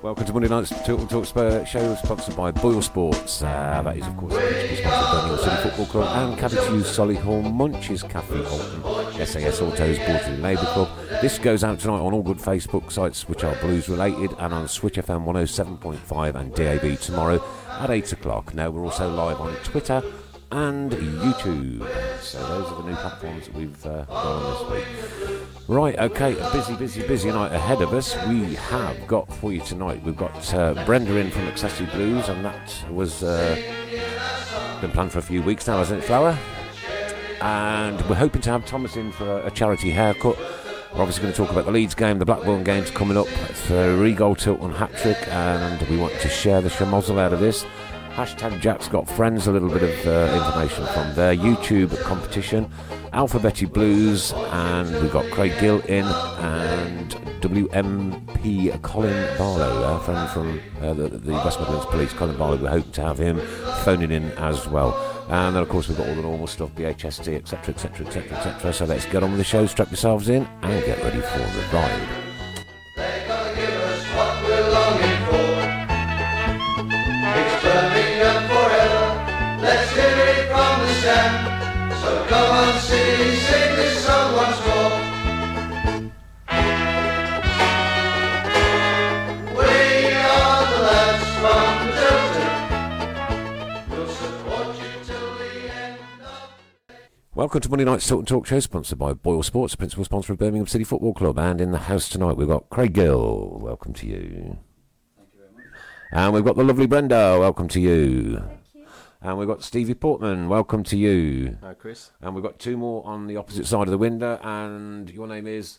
Welcome to Monday night's Talk Talk Spur show, sponsored by Boyle Sports. Uh, that is, of course, sponsored by Birmingham City Football Club and Hughes Solihull Munches Cafe Holton, SAS Autos Borderley Labour Club. This goes out tonight on all good Facebook sites, which are blues related, and on Switch FM 107.5 and DAB tomorrow at 8 o'clock. Now, we're also live on Twitter and YouTube. So, those are the new platforms that we've uh, got on this week. Right, okay, a busy, busy, busy night ahead of us. We have got for you tonight, we've got uh, Brenda in from Accessiblues, and that was uh, been planned for a few weeks now, hasn't it, Flower? And we're hoping to have Thomas in for a, charity haircut. We're obviously going to talk about the Leeds game, the Blackburn game's coming up, three goal tilt on hat trick, and we want to share the schmozzle out of this. Hashtag Jack's Got Friends, a little bit of uh, information from their YouTube competition. Alphabetti Blues, and we've got Craig Gill in, and WMP Colin Barlow, a friend from uh, the, the West Midlands Police, Colin Barlow. We're hoping to have him phoning in as well. And then, of course, we've got all the normal stuff, BHST, etc., etc., etc., etc. So let's get on with the show, strap yourselves in, and get ready for the ride. Welcome to Monday Night's Tilton Talk Show, sponsored by Boyle Sports, principal sponsor of Birmingham City Football Club. And in the house tonight, we've got Craig Gill. Welcome to you. Thank you very much. And we've got the lovely Brenda. Welcome to you. And we've got Stevie Portman. Welcome to you. Hi, Chris. And we've got two more on the opposite side of the window. And your name is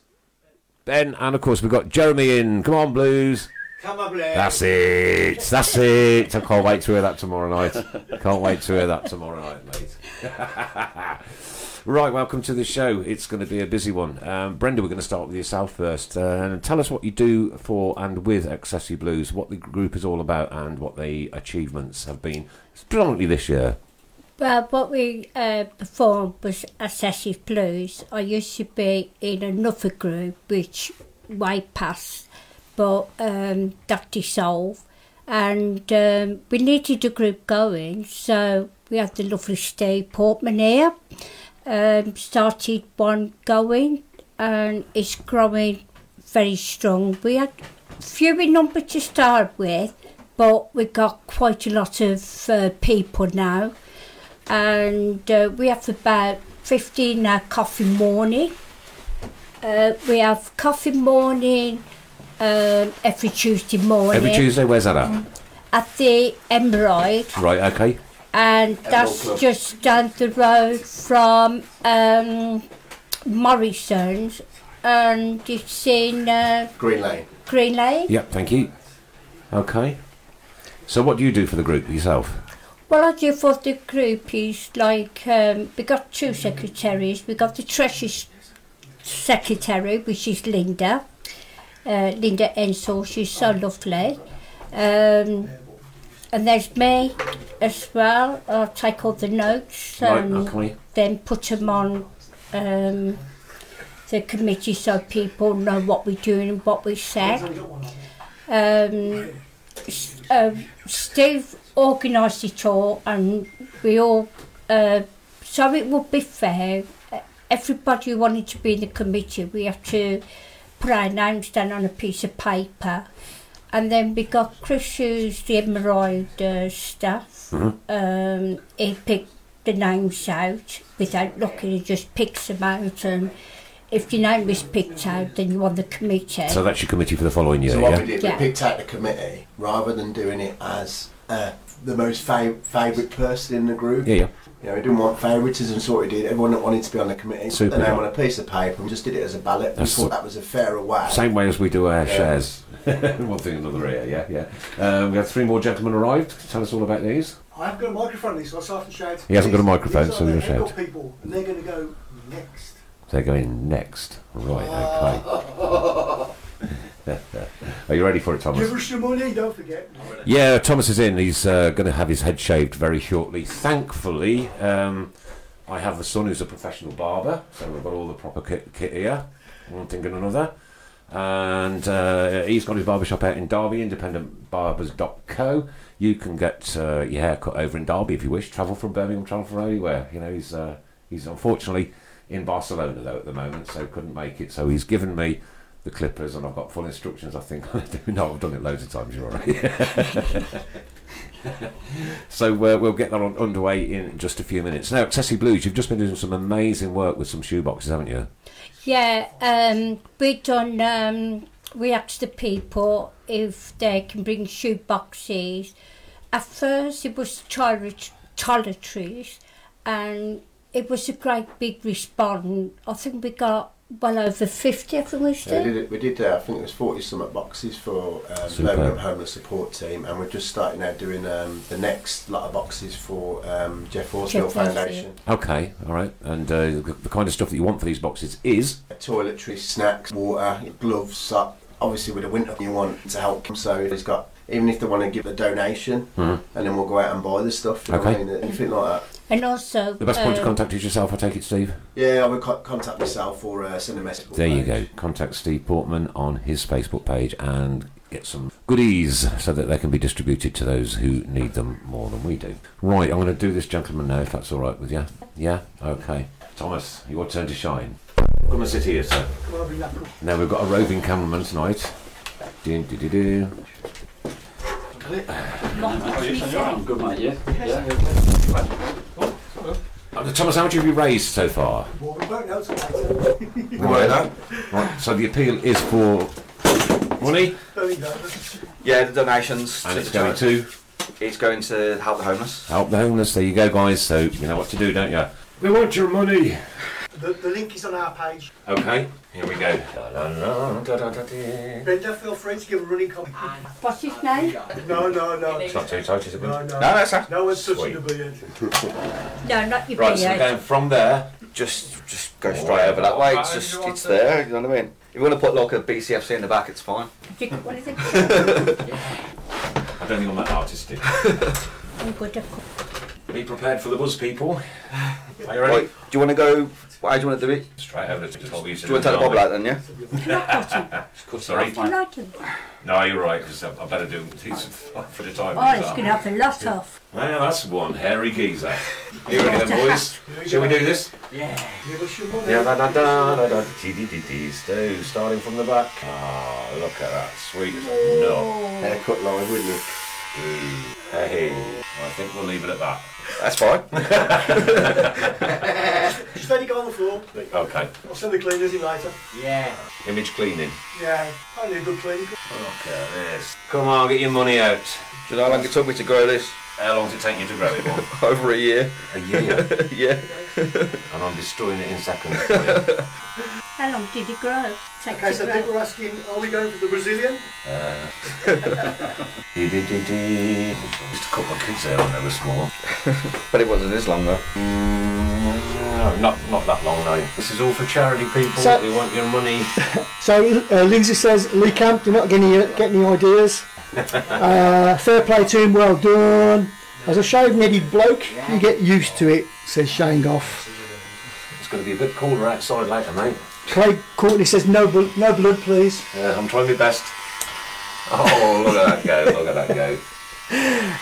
Ben. And of course, we've got Jeremy in. Come on, Blues. Come on, Blair. That's it. That's it. I can't wait to hear that tomorrow night. Can't wait to hear that tomorrow night, mate. right, welcome to the show. It's going to be a busy one. Um, Brenda, we're going to start with yourself first. Uh, and tell us what you do for and with Accessiblues, what the group is all about, and what the achievements have been, predominantly this year. Well, what we uh, performed was Accessiblues. I used to be in another group which way past, but um, that dissolved. And um, we needed a group going, so we had the lovely Steve Portman here. Um, started one going, and it's growing very strong. We had few in number to start with, but we got quite a lot of uh, people now and uh, we have about 15 uh, coffee morning. Uh, we have coffee morning um, every Tuesday morning Every Tuesday, where's that at? at the Emerald, Right, okay. and that's just down the road from um, Morrison's, and it's in uh, Green Lane. Green Lane. Yep, thank you. Okay. So, what do you do for the group yourself? Well, I do for the group is like um, we got two secretaries. We got the treasury secretary, which is Linda, uh, Linda Ensor. She's so lovely. Um, and there's me as well. I'll take all the notes and then put them on um, the committee so people know what we're doing and what we said. Um, um, Steve organised it all, and we all. Uh, so it would be fair. uh, Everybody who wanted to be in the committee, we have to put our names down on a piece of paper, and then we got Chris Hughes, the Emerald uh, staff. Um, he picked the names out without looking. He just picks them out, and if your name was picked out, then you're on the committee. So, that's your committee for the following year, So what yeah? we did, Yeah. we picked out the committee rather than doing it as uh, the most fav- favourite person in the group. Yeah, yeah. You know, he didn't want favouritism, so what he did, everyone that wanted to be on the committee, Super. put their name on a piece of paper and just did it as a ballot. We That's- thought that was a fairer way. Same way as we do our Yeah. shares. One thing, another here. Yeah, yeah. Um, we have three more gentlemen arrived. Tell us all about these. I haven't got a microphone, so I have to shout. He hasn't got a microphone, These so are he'll shout. People, and they're going to go next. They're going next. Right. Okay. Are you ready for it, Thomas? Give us your money, don't forget. Yeah, Thomas is in. He's uh, going to have his head shaved very shortly. Thankfully, um, I have the son who's a professional barber, so we've got all the proper kit, kit here. One thing and another. And uh, he's got his barbershop out in Derby, independentbarbers.co. You can get uh, your hair cut over in Derby if you wish. Travel from Birmingham, travel from anywhere. You know, he's uh, he's unfortunately in Barcelona though at the moment, so couldn't make it. So he's given me the clippers, and I've got full instructions. I think. No, I've done it loads of times. You're all right. so uh, we'll get that on, underway in just a few minutes. Now, Tessie Blues, you've just been doing some amazing work with some shoe boxes, haven't you? Yeah, um, we done. Um, we asked the people if they can bring shoe boxes. At first, it was toilet toiletries, and it was a great big response. I think we got well over fifty of them. We Yeah, we did, we did uh, I think it was 40 something boxes for um, Superb. Birmingham Homeless Support Team, and we're just starting now doing um, the next lot of boxes for um, Geoff Horsfield Foundation. Okay, all right. And uh, the, the kind of stuff that you want for these boxes is Toiletries, snacks, water, gloves, sock. Obviously, with the winter, you want to help them. So he's got, even if they want to give a donation, and then we'll go out and buy the stuff. You know what I Okay. mean? Anything like that. And also, the best point to um, contact is yourself. I take it, Steve. Yeah, I would co- contact myself or uh, send a message. There you go. Contact Steve Portman on his Facebook page and get some goodies so that they can be distributed to those who need them more than we do. Right, I'm going to do this gentleman now, if that's all right with you. Yeah? Okay. Thomas, your turn to shine. Come and sit here, sir. Come on, bring that cup. Now we've got a roving cameraman tonight. Do, do, do, do. Good mate, yeah. yeah. Uh, Thomas, how much have you raised so far? Well, we won't know till later. Right, right. So the appeal is for money, There you go. Yeah, the donations. and to it's the going charity. to It's going to help the homeless. help the homeless. There you go, guys. So you know what to do, don't you? We want your money. The, the link is on our page. Okay, here we go. Brenda, feel free to give a running copy. what's his name? No, no, no. It's not too tight, is it? No, no. No, that's that. No one's touching the beard. No, not your Right, so we're beard. going from there. Just, just go straight over that way. It's just, it's there. You know what I mean? If you want to put like a BCFC in the back, it's fine. What is it? I don't think I'm that artistic. I'm good. Be prepared for the buzz, people. Are you Right, ready? do you want to go? How do you want to do it? Straight over to the top. Do you want to take the bobble out then? Yeah. Can I cut him? Sorry. Can I do? No, you're right, because I I better do these for the time. Oh, it's going to have a lot of. Well, that's one hairy geezer. You ready then, boys? Shall we do this? Give us your money. Yeah, da da da da da dee dee dee dee. So, starting from the back. Ah, look at that, sweet as a nut. Haircut live, wouldn't you? Hey, I think we'll leave it at that. That's fine. Just let it go on the floor. Okay. I'll send the cleaners in later. Yeah. Image cleaning. Yeah, I need a good cleaning. Look at this. Come on, get your money out. Do you know how long it took me to grow this? How long does it take you to grow it for? Over a year. A year. yeah. and I'm destroying it in seconds. How long did it grow? Take Okay, so people are asking, are we going for the Brazilian? Dee dee dee dee. Just a couple of kids there when they were small. But it wasn't this long though. No, not not that long no. This is all for charity people. So- we want your money. So uh, Lindsay says, Lee Camp, do you're not getting any, getting any ideas. uh, fair play to him, well done. As a shaved-headed bloke, you get used to it, says Shane Goff. It's going to be a bit colder outside later, mate. Craig Courtney says, no, bl- no blood, please. Yeah, I'm trying my best. Oh, look at that go! Look at that go!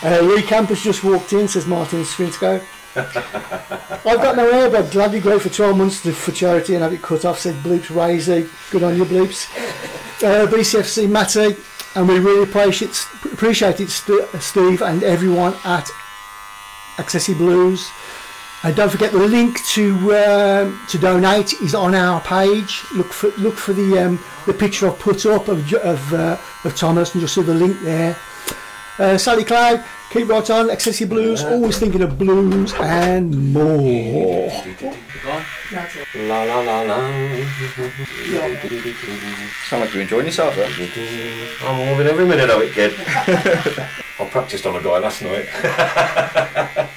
Uh, Lee Camp has just walked in, says Martin Swinsko. I've got no hair, but I'd gladly for 12 months to, for charity and have it cut off, said Bleeps Razy. Good on you, Bleeps. Uh, BCFC Matty, and we really appreciate, appreciate it, St- Steve, and everyone at Accessiblues. And don't forget the link to um, to donate is on our page. Look for look for the um, the picture I've put up of of, uh, of Thomas and you'll see the link there. Uh, Sally Cloud, keep right on. Accessiblues, always thinking of blues and more. La la la la. Sound like you're enjoying yourself, though. I'm loving every minute of it, kid. I practiced on a guy last night.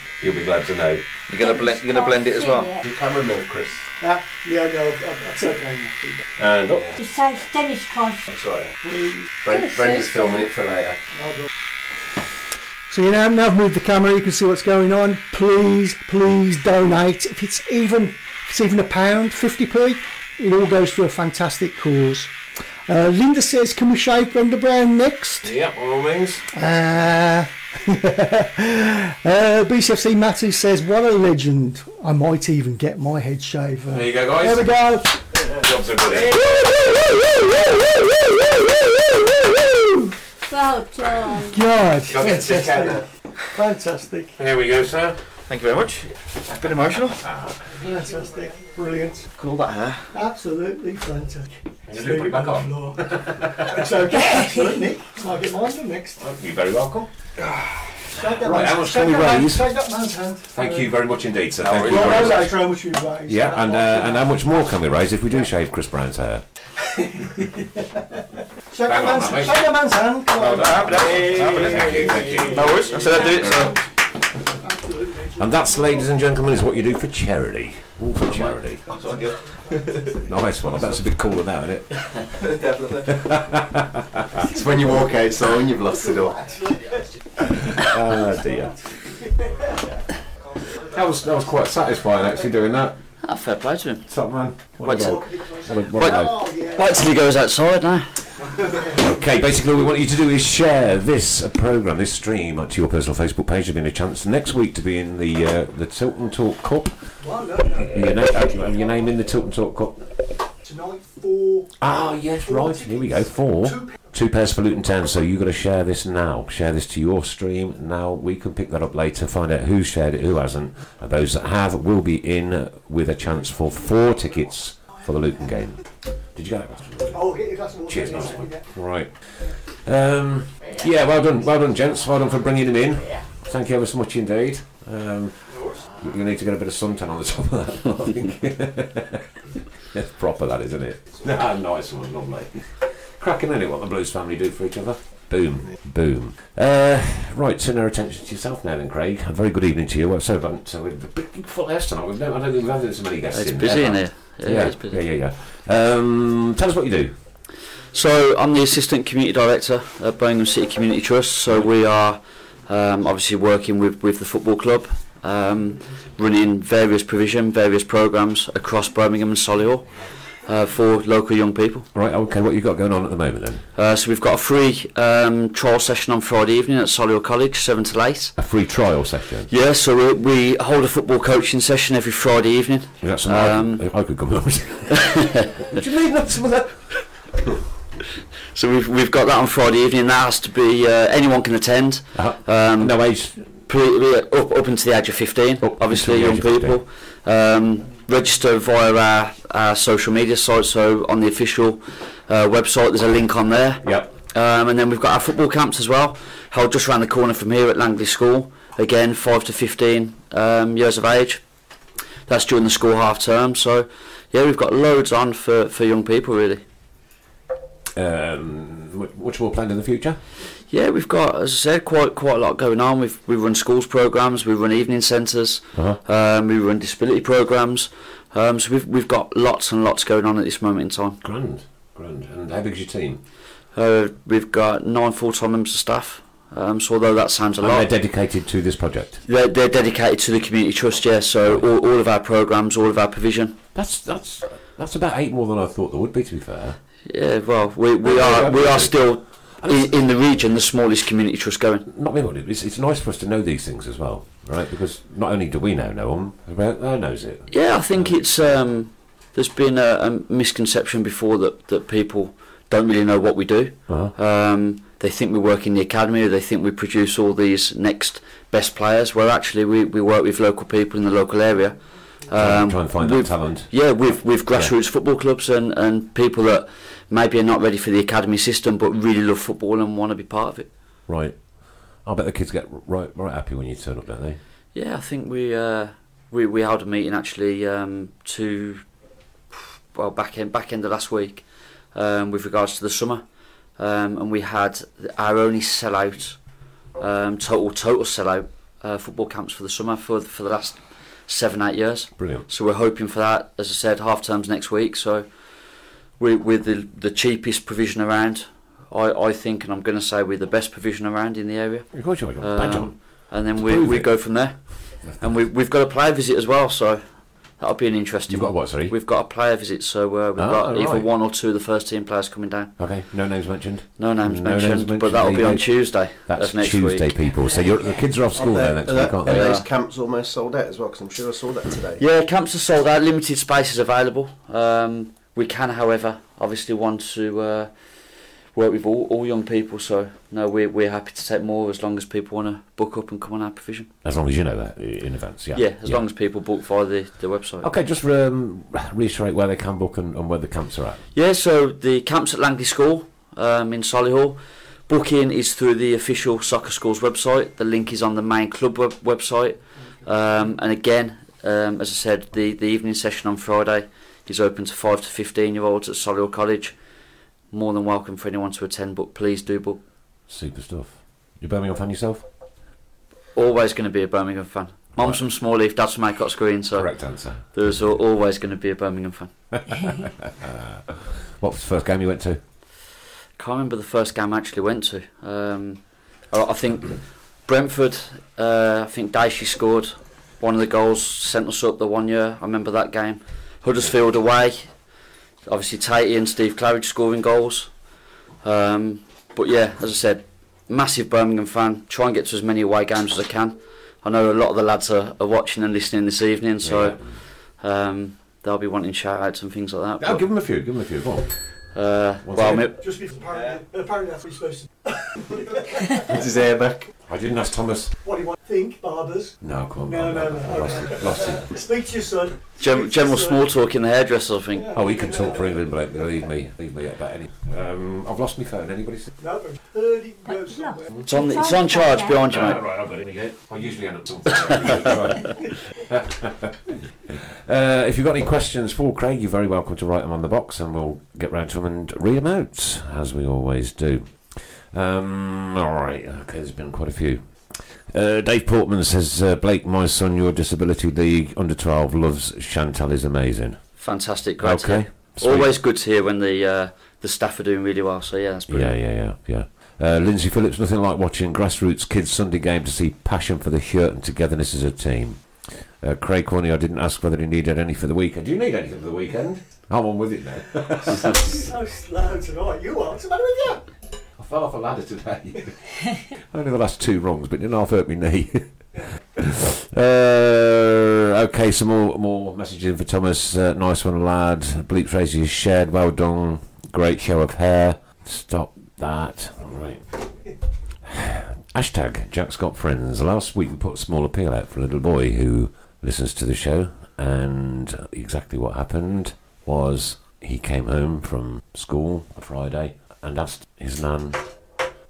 You'll be glad to know. You're gonna blend. You're gonna blend it as well. You can remove Chris. Yeah, yeah, no, that's okay. And up. It says Dennis Cross. That's right. Brent, Brenda's filming it for later. So you know, now I've moved the camera, you can see what's going on. Please, please donate. If it's even, if it's even a pound, 50p, it all goes to a fantastic cause. Uh, Linda says, can we shave Brenda Brown next? Yeah, by all means. Uh, uh, BCFC Matthew says, what a legend. I might even get my head shaver. There you go, guys. There we go. Jobs are good. Well done. God, Go get the fantastic. now. Fantastic, Here we go, sir. Thank you very much. It's been emotional. fantastic, brilliant, All that hair. absolutely fantastic. Just put it back on. It's okay, absolutely. I'll get mine done next. You're very welcome. Shake that Right, man's- how much shake can we that man- raise? Shake that man's hand. Thank you very much indeed, sir. Thank you Well, very much. later, how much we've raised. Yeah, and uh, and how much more can we raise if we do shave Chris Brown's hair? Shake that Hang on, man's, mate. shake that man's hand. Come on. Thank you, thank you. No worries. I said I'd do it. So. And that's, ladies and gentlemen, is what you do for charity. All for charity. Nice one. That's a bit cooler now, isn't it? Definitely. it's when you walk outside and you've lost it all. Oh dear. That was that was quite satisfying actually doing that. Ah, fair play to him. Top man. What Wait a till- bloke. What a- what a bloke. Wait till he goes outside now. Okay, basically, what we want you to do is share this uh, program, this stream, to your personal Facebook page. You'll be in a chance next week to be in the uh, the Tilton Talk Cup. Your, na- uh, have your name in the Tilton Talk Cup. Tonight, four. Ah, yes, right. Here we go. Four. Two pairs for Luton Town. So you've got to share this now. Share this to your stream now. We can pick that up later. Find out who shared it, who hasn't. And those that have will be in with a chance for four tickets for the Luton game. Did you get that? Oh, get your glass of water. Cheers, nice one. Right. Um, yeah, well done, well done, gents. Well done for bringing them in. Thank you ever so much indeed. Um, you need to get a bit of suntan on the top of that. I think. it's proper, that isn't it? Nice one, lovely. Cracking, anyway, what the Blues family do for each other. Boom, boom. Uh, right, turn our attention to yourself now, then, Craig. A very good evening to you. Well, so, so we're a big, big full house tonight. We've no, I don't think we've had so many guests It's in. busy in ever. here. Yeah, Yeah, it's busy. yeah, yeah, yeah. Um, tell us what you do. So I'm the assistant community director at Birmingham City Community Trust. So we are um, obviously working with, with the football club, um, running various provision, various programs across Birmingham and Solihull uh, for local young people. Right, okay, what you got going on at the moment then? Uh, so we've got a free um, trial session on Friday evening at Solihull College, seven till eight. A free trial session. Yeah, so we, we hold a football coaching session every Friday evening. Got some. Um, I, I could come along. what do you mean? That's some that. So we've we've got that on Friday evening. That has to be uh, anyone can attend. Uh-huh. Um, No age. pre- up up until the age of 15 Up obviously young people um, register via our, our social media site so on the official uh, website there's a link on there Yep. um, and then we've got our football camps as well held just around the corner from here at Langley School again 5 to 15 um, years of age that's during the school half term so yeah we've got loads on for, for young people really Um, mu- much more planned in the future. Yeah, we've got, as I said, quite quite a lot going on. We've we run schools programs, we run evening centres, Uh-huh. um, we run disability programs. Um, so we've we've got lots and lots going on at this moment in time. Grand, grand. And how big's your team? Uh, we've got nine full time members of staff. Um, so although that sounds a And lot, they're dedicated to this project. they're, they're dedicated to the community trust. Yeah, so all, all of our programs, all of our provision. That's that's that's about eight more than I thought there would be. To be fair. Yeah, well, we, we are we are still in, in the region the smallest community trust going. Not me, but it's, it's nice for us to know these things as well, right? Because not only do we now know them, everyone knows it. Yeah, I think it's um, there's been a, a misconception before that, that people don't really know what we do. Uh-huh. Um, they think we work in the academy, or they think we produce all these next best players. Where actually we, we work with local people in the local area. Try and- try and find that talent. Yeah, with with grassroots football clubs and, and people that maybe are not ready for the academy system, but really love football and want to be part of it. Right. I bet the kids get right right happy when you turn up, don't they? Yeah, I think we uh, we we held a meeting actually um, to well back end back end of last week um, with regards to the summer, um, and we had our only sellout um, total total sellout uh, football camps for the summer for for the last seven eight years. Brilliant. So we're hoping for that. As I said, half terms next week. So we with the the cheapest provision around. I, I think, and I'm going to say we're the best provision around in the area. Of course you are. You've a on. Um, and then we, we it. go from there. And we, we've got a player visit as well, so that'll be an interesting You've got what, sorry? We've got a player visit, so uh, we've Ah, got either one or two of the first team players coming down. Okay, no names mentioned. No names No names mentioned, mentioned, but that'll be on. Tuesday That's next Tuesday, week. people. So you're, the kids are off school there next Are, week, aren't are they? those camps almost sold out as well? Because I'm sure I saw that today. Yeah, camps are sold out. Limited spaces available. Um, we can, however, obviously want to uh, work with all, all young people. So no, we're we're happy to take more as long as people want to book up and come on our provision. As long as you know that in advance, yeah. Yeah, as long as people book via the, the website. Okay, just um, reiterate where they can book and, and where the camps are at. Yeah, so the camps at Langley School um, in Solihull. Booking is through the official soccer school's website. The link is on the main club web- website. Um, and again, um, as I said, the, the evening session on Friday is open to 5 to 15 year olds at Solihull College. More than welcome for anyone to attend, but please do book. Super stuff. You a Birmingham fan yourself? Always going to be a Birmingham fan. Mum's from Small Smallleaf, dad's from Maycott Green, so Correct answer. there's always going to be a Birmingham fan. What was the first game you went to? can't remember the first game I actually went to. Um, I, think Brentford. Uh, I think Dicey scored one of the goals, sent us up the one year. I remember that game. Huddersfield away. Obviously, Tatey and Steve Claridge scoring goals. Um, but yeah, as I said, massive Birmingham fan. Try and get to as many away games as I can. I know a lot of the lads are, are watching and listening this evening, so um, they'll be wanting shout outs and things like that. But, give them a few. Give them a few. Go on. uh, What's well, that? mi- Just before, apparently, apparently that's what you're supposed to It's his hair back. I didn't ask Thomas. What do you want? Think, barbers. No, come on. No, no, no, no. Lost it. Lost it. Speak to your son. Gen- to general your son. small talk in the hairdresser, I think. Oh, he can talk for England, but leave me, leave me about any. Um, I've lost my phone. Anybody? See? No, but heard it go somewhere. It's on, it's on charge behind you, mate. right, I've got it again. I usually end up talking. Uh, if you've got any questions for Craig, you're very welcome to write them on the box, and we'll get round to them and read them out as we always do. Um, all right. Okay, there's been quite a few. Uh, Dave Portman says, uh, Blake, my son, your disability league under 12 loves Chantal is amazing. Fantastic, great to Okay. hear. Always good to hear when the uh, the staff are doing really well. So yeah, that's Yeah, yeah, yeah, yeah. Uh, Lindsay Phillips, nothing like watching grassroots kids Sunday game to see passion for the shirt and togetherness as a team. Uh, Craig Corney, I didn't ask whether he needed any for the weekend. Do you need anything for the weekend? I'm on with it now. So slow tonight. You are. What's the matter with you? I fell off a ladder today. Only the last two rungs, but didn't half hurt my knee. uh, okay, some more more messages in for Thomas. Uh, nice one, lad. Bleep Tracy is shared. Well done. Great show of hair. Stop that. Right. Hashtag Jack's Got Friends. Last week we put a small appeal out for a little boy who listens to the show, and exactly what happened was he came home from school on Friday and asked his nan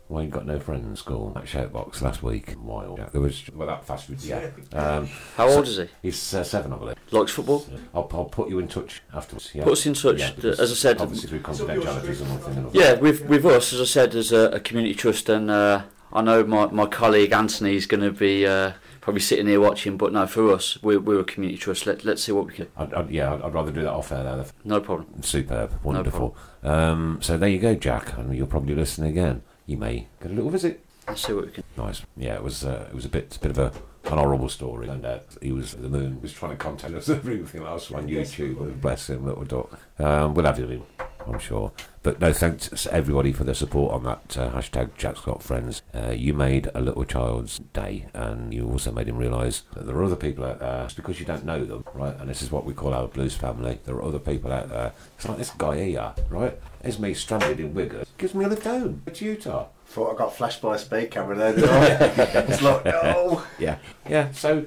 why he got no friends in school. That shout box last week. Wild. There was well that fast food. Yeah. Um, How so- old is he? He's uh, seven, I believe. Likes football. I'll, I'll put you in touch afterwards. Yeah. Put us in touch. Yeah, The- as I said- obviously through confidentiality and nothing. and- Yeah, with with us, as I said, as a, a community trust, and uh, I know my, my colleague Anthony is going to be uh, probably sitting here watching. But no, for us, we're, we're a community trust. Let let's see what we can. I'd, I'd, yeah, I'd, rather do that off air though. No problem. Superb, wonderful. um, so there you go, Jack, and you'll probably listen again. You may get a little visit. Let's see what we can. Nice. Yeah, it was. Uh, it was a bit, a bit of a an horrible story. And uh, he was the moon He was trying to contact us everything else on YouTube. Bless him, little duck. Um, we'll have him in, I'm sure. But no, thanks everybody for their support on that uh, hashtag Jack's Got Friends. Uh, you made a little child's day, and you also made him realise that there are other people out there. Just because you don't know them, right? And this is what we call our blues family. There are other people out there. It's like this guy here, right? There's me stranded in Wigan. Gives me a lift home. It's Utah. Thought I got flashed by a speed camera there, did I? it's like, oh. Yeah, yeah. So,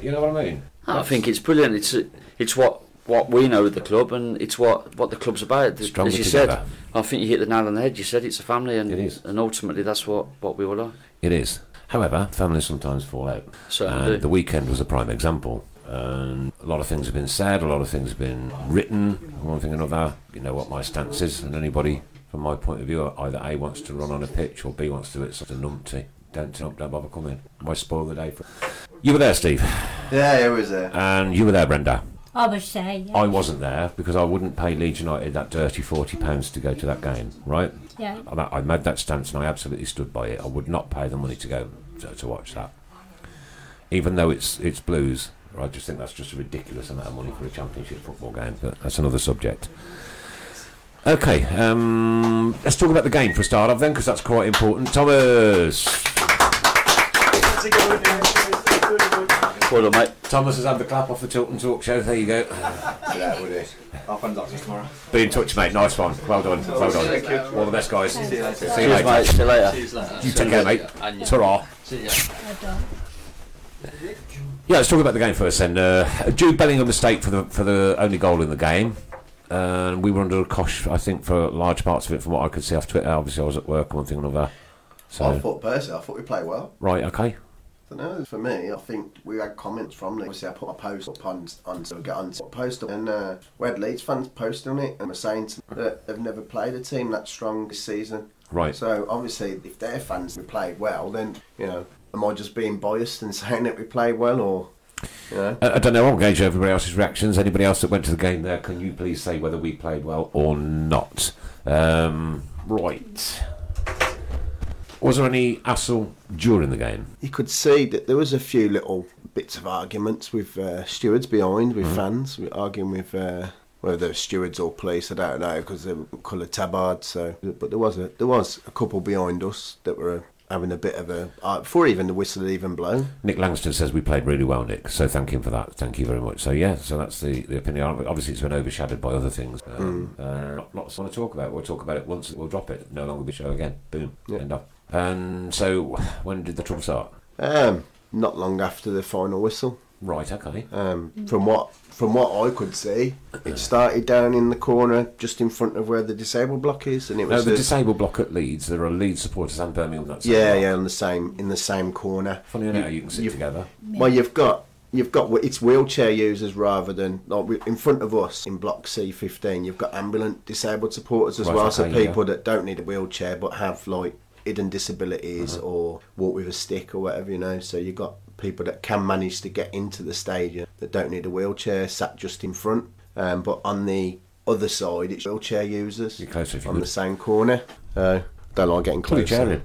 you know what I mean? I think it's brilliant. It's it's what what we know of the club, and it's what, what the club's about. Stronger As you together. said, I think you hit the nail on the head. You said it's a family, and It is. and ultimately that's what, what we all are. It is. However, families sometimes fall out. Certainly and the weekend was a prime example. And a lot of things have been said, a lot of things have been written, one thing or another. You know what my stance is, and anybody, from my point of view, either A wants to run on a pitch or B wants to do it sort of numpty. Don't, don't, don't bother coming. Why spoil the day for You were there, Steve, Yeah, it was there. and you were there, Brenda. I was there, yeah. I wasn't there because I wouldn't pay Leeds United that dirty £40 to go to that game, right? yeah. I I made that stance and I absolutely stood by it. I would not pay the money to go to, to watch that, even though it's it's Blues. I just think that's just a ridiculous amount of money for a Championship football game. But that's another subject. Okay, um, let's talk about the game for a start off then, because that's quite important. Thomas, Well done, mate. Thomas has had the clap off the Tilton Talk Show. There you go. Yeah, would it? I'll find doctors tomorrow. Be in touch, mate. Nice one. Well done. Well done. All the best, guys. See you later. See you Cheers, later. mate. See you later. You take care, mate. Ta-ra. I don't. Yeah, let's talk about the game first then. Uh, Jude Bellingham mistake for the for the only goal in the game. And we were under a cosh, I think, for large parts of it, from what I could see off Twitter. Obviously, I was at work, one thing or another. So, I thought personally, I thought we played well. right, okay. I don't know. For me, I think we had comments from Leeds. Obviously, I put a post up on, on so get on post up, and uh, we had Leeds fans post on it and were saying to- that they've never played a team that strong this season. Right. So obviously, if their fans we played well, then you know, am I just being biased and saying that we played well, or you know? I, I don't know. I'll gauge everybody else's reactions. Anybody else that went to the game there, can you please say whether we played well or not? Um, right. Was there any hassle during the game? you could see that there was a few little bits of arguments with uh, stewards behind, with fans we arguing with uh, whether they're stewards or police. I don't know because they were coloured tabard. So, but there was a there was a couple behind us that were having a bit of a uh, before even the whistle had even blown. Nick Langston says we played really well, Nick. So thank him for that. Thank you very much. So yeah, so that's the, the opinion. Obviously, it's been overshadowed by other things. Um, uh, not, not want to talk about. We'll talk about it once. We'll drop it. No longer be show again. Boom. Yeah. End up. And so, when did the trouble start? Um, not long after the final whistle. Right. Okay. Um, from what from what I could see, it started down in the corner just in front of where the disabled block is, and it No, was the the- disabled block at Leeds. There are Leeds supporters and Birmingham. That's yeah, yeah, on the same in the same corner. Funny enough, you can sit together. Well, you've got you've got it's wheelchair users rather than like in front of us in block C15. You've got ambulant disabled supporters as Right, well, so people yeah. that don't need a wheelchair but have like hidden disabilities Uh-huh. or walk with a stick or whatever, you know. So you've got people that can manage to get into the stadium that don't need a wheelchair sat just in front, um, but on the other side it's wheelchair users You're closer on the same corner. Uh, don't like getting closer.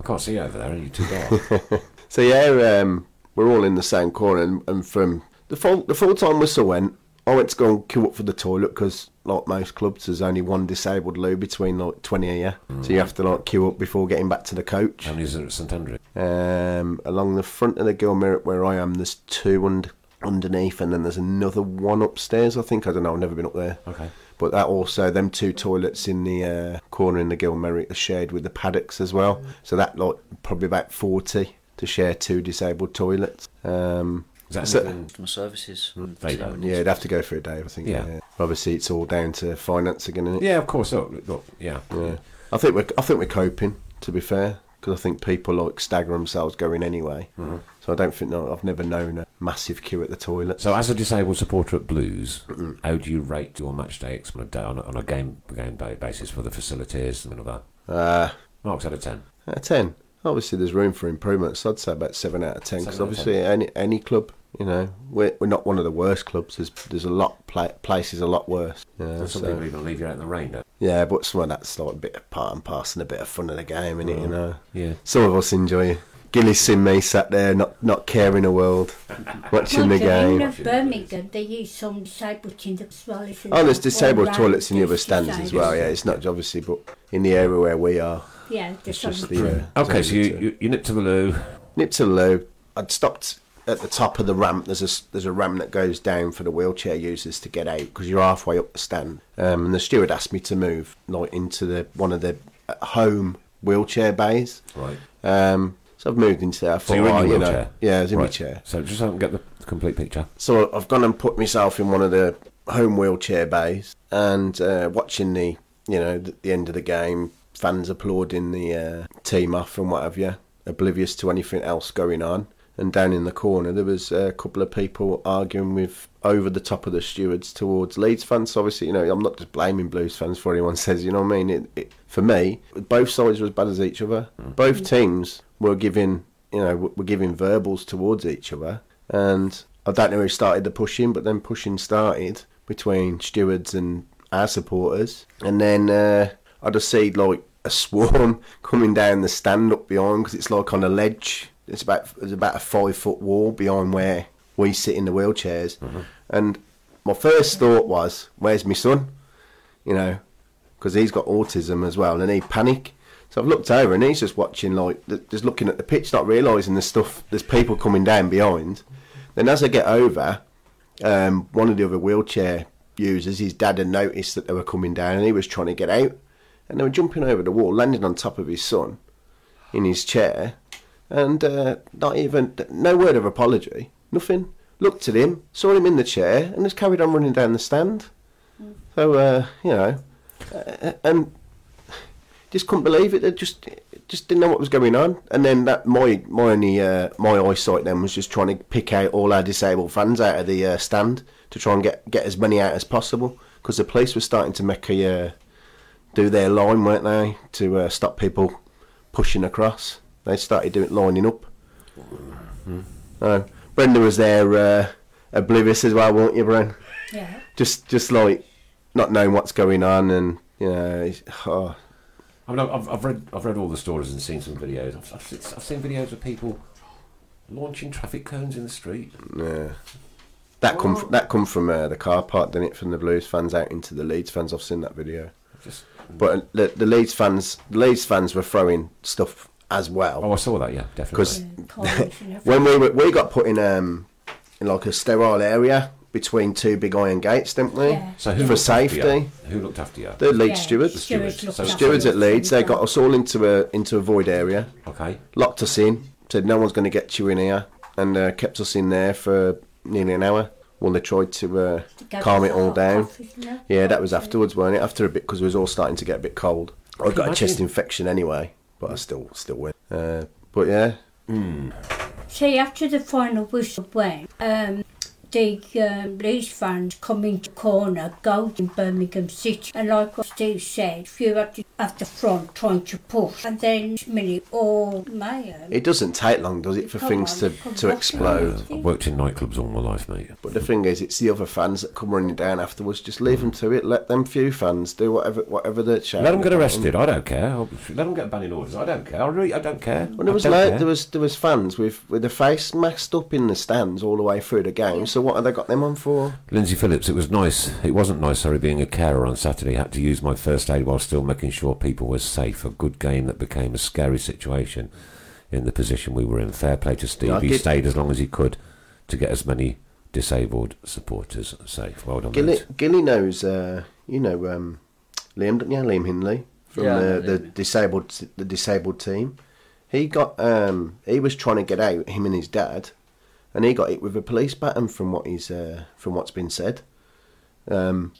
I can't see you over there. Are You're too dark. So yeah, um, we're all in the same corner, and, and from the full the full time whistle went, I went to go and queue up for the toilet because, like most clubs, there's only one disabled loo between like twenty of you, so you have to like queue up before getting back to the coach. How many is there at St Andrew? Um, along the front of the Gil Merrick where I am, there's two und- underneath, and then there's another one upstairs. I think I don't know. I've never been up there. Okay. But that also, them two toilets in the uh, corner in the Gil Merrick are shared with the paddocks as well. So that like probably about forty to share two disabled toilets. Um, Is that So- anything? Customer services. there you go. yeah, it'd have to go for a day, I think. Yeah. Yeah. Obviously, it's all down to finance again, isn't it? Yeah, of course. Look, look, yeah. Yeah. I think we're I think we're coping. To be fair, because I think people like stagger themselves going anyway. Mm-hmm. So I don't think no, I've never known a massive queue at the toilet. So, as a disabled supporter at Blues, how do you rate your match day on a, day, on a, on a game game day basis for the facilities and all that? Uh, Marks out of ten. out of ten. Obviously, there's room for improvement. So I'd say about seven out of ten. Because Seven out of obviously, any any club, you know, we're we're not one of the worst clubs. There's there's a lot pla- places a lot worse. Yeah, So some people even leave you out in the rain. Don't yeah, but some of that's like a bit of part and parcel and a bit of fun of the game, innit? You know. Yeah. Some of us enjoy it. Gilly's seen me sat there, not not caring a world, watching the game. In Birmingham, they use some disabled in the as well. isn't Oh, there's disabled toilets in the other there's stands as well. Yeah, it's not obviously, but in the area where we are, Yeah, it's just the. Uh, Okay, so you, zone you, you nip to the loo. nip to the loo. I'd stopped at the top of the ramp. There's a there's a ramp that goes down for the wheelchair users to get out because you're halfway up the stand. Um, and the steward asked me to move like into the one of the uh, home wheelchair bays. Right. Um, so I've moved into there. I So you're in oh, your you know, wheelchair? yeah, I was in my chair. So just so I can get the complete picture. So I've gone and put myself in one of the home wheelchair bays and uh, watching the, you know, the, the end of the game, fans applauding the uh, team off and what have you. oblivious to anything else going on. And down in the corner, there was a couple of people arguing with over the top of the stewards towards Leeds fans. So obviously, you know, I'm not just blaming Blues fans for anyone says. You know what I mean? It, it, for me, both sides were as bad as each other. Both teams were giving, you know, were giving verbals towards each other. And I don't know who started the pushing, but then pushing started between stewards and our supporters. And then uh, I just see like a swarm coming down the stand up behind because it's like on a ledge. It's about it's about a five foot wall behind where we sit in the wheelchairs. And my first thought was, "Where's my son?" You know, because he's got autism as well, and he panic. So I've looked over, and he's just watching, like, just looking at the pitch, not realising there's stuff, there's people coming down behind. Then as I get over, um, one of the other wheelchair users, his dad had noticed that they were coming down, and he was trying to get out, and they were jumping over the wall, landing on top of his son in his chair, and uh, not even no word of apology, nothing. Looked at him, saw him in the chair, and just carried on running down the stand. So uh, you know, uh, and just couldn't believe it. They just just didn't know what was going on. And then that my my only uh, my eyesight then was just trying to pick out all our disabled fans out of the uh, stand to try and get get as many out as possible because the police were starting to make a uh, do their line, weren't they, to uh, stop people pushing across. They started doing lining up. Uh, Brenda was there, uh, oblivious as well, weren't you, Bren? Yeah. Just just like not knowing what's going on, and you know, oh, I mean, I've, I've read I've read all the stories and seen some videos. I've, I've, seen- I've seen videos of people launching traffic cones in the street. Yeah. That come fr- that come from uh, the car park, didn't it? From the Blues fans out into the Leeds fans. I've seen that video. Just But uh, the, the Leeds fans, the Leeds fans were throwing stuff as well. oh. I saw that. Yeah, definitely. Because College when we were, we got put in um in like a sterile area between two big iron gates, didn't we? Yeah. So who For looked after you? safety. Who looked after you? The Leeds Yeah, stewards. stewards looked So after Stewards at Leeds, they got us all into a into a void area, Okay. locked us in, said no one's going to get you in here, and uh, kept us in there for nearly an hour. While they tried to uh, Gave calm it all down. coffee. Yeah, that was afterwards, weren't it? After a bit, because it was all starting to get a bit cold. I got a chest infection anyway, but I still still went. Uh, but yeah, See, after the final whistle went, um, the um, Leeds fans coming to the corner, go in Birmingham City, and like what Steve said, few at the, at the front trying to push, and then minute all mayhem. it doesn't take long, does it, for Come things on, to to on. explode? I've worked in nightclubs all my life, mate. But the thing is, it's the other fans that come running down afterwards. Just leave them to it. Let them few fans do whatever whatever they're shouting. Let them get about. arrested. I don't care. I'll- Let them get banning orders. I don't care. I really, I don't care. Well, there was I don't lo- care. there was there was fans with with the face masked up in the stands all the way through the game. So what have they got them on for? Lindsay Phillips, it was nice. It wasn't nice, sorry, being a carer on Saturday. I had to use my first aid while still making sure people were safe. A good game that became a scary situation in the position we were in. Fair play to Steve. Yeah, he did- stayed as long as he could to get as many disabled supporters safe. Well done, Gilly. Gilly knows, uh, you know, um, Liam, don't you? Liam Hindley from Yeah, the, the disabled the disabled team. He got um, he was trying to get out him and his dad, and he got hit with a police baton from what he's uh, from what's been said. Um,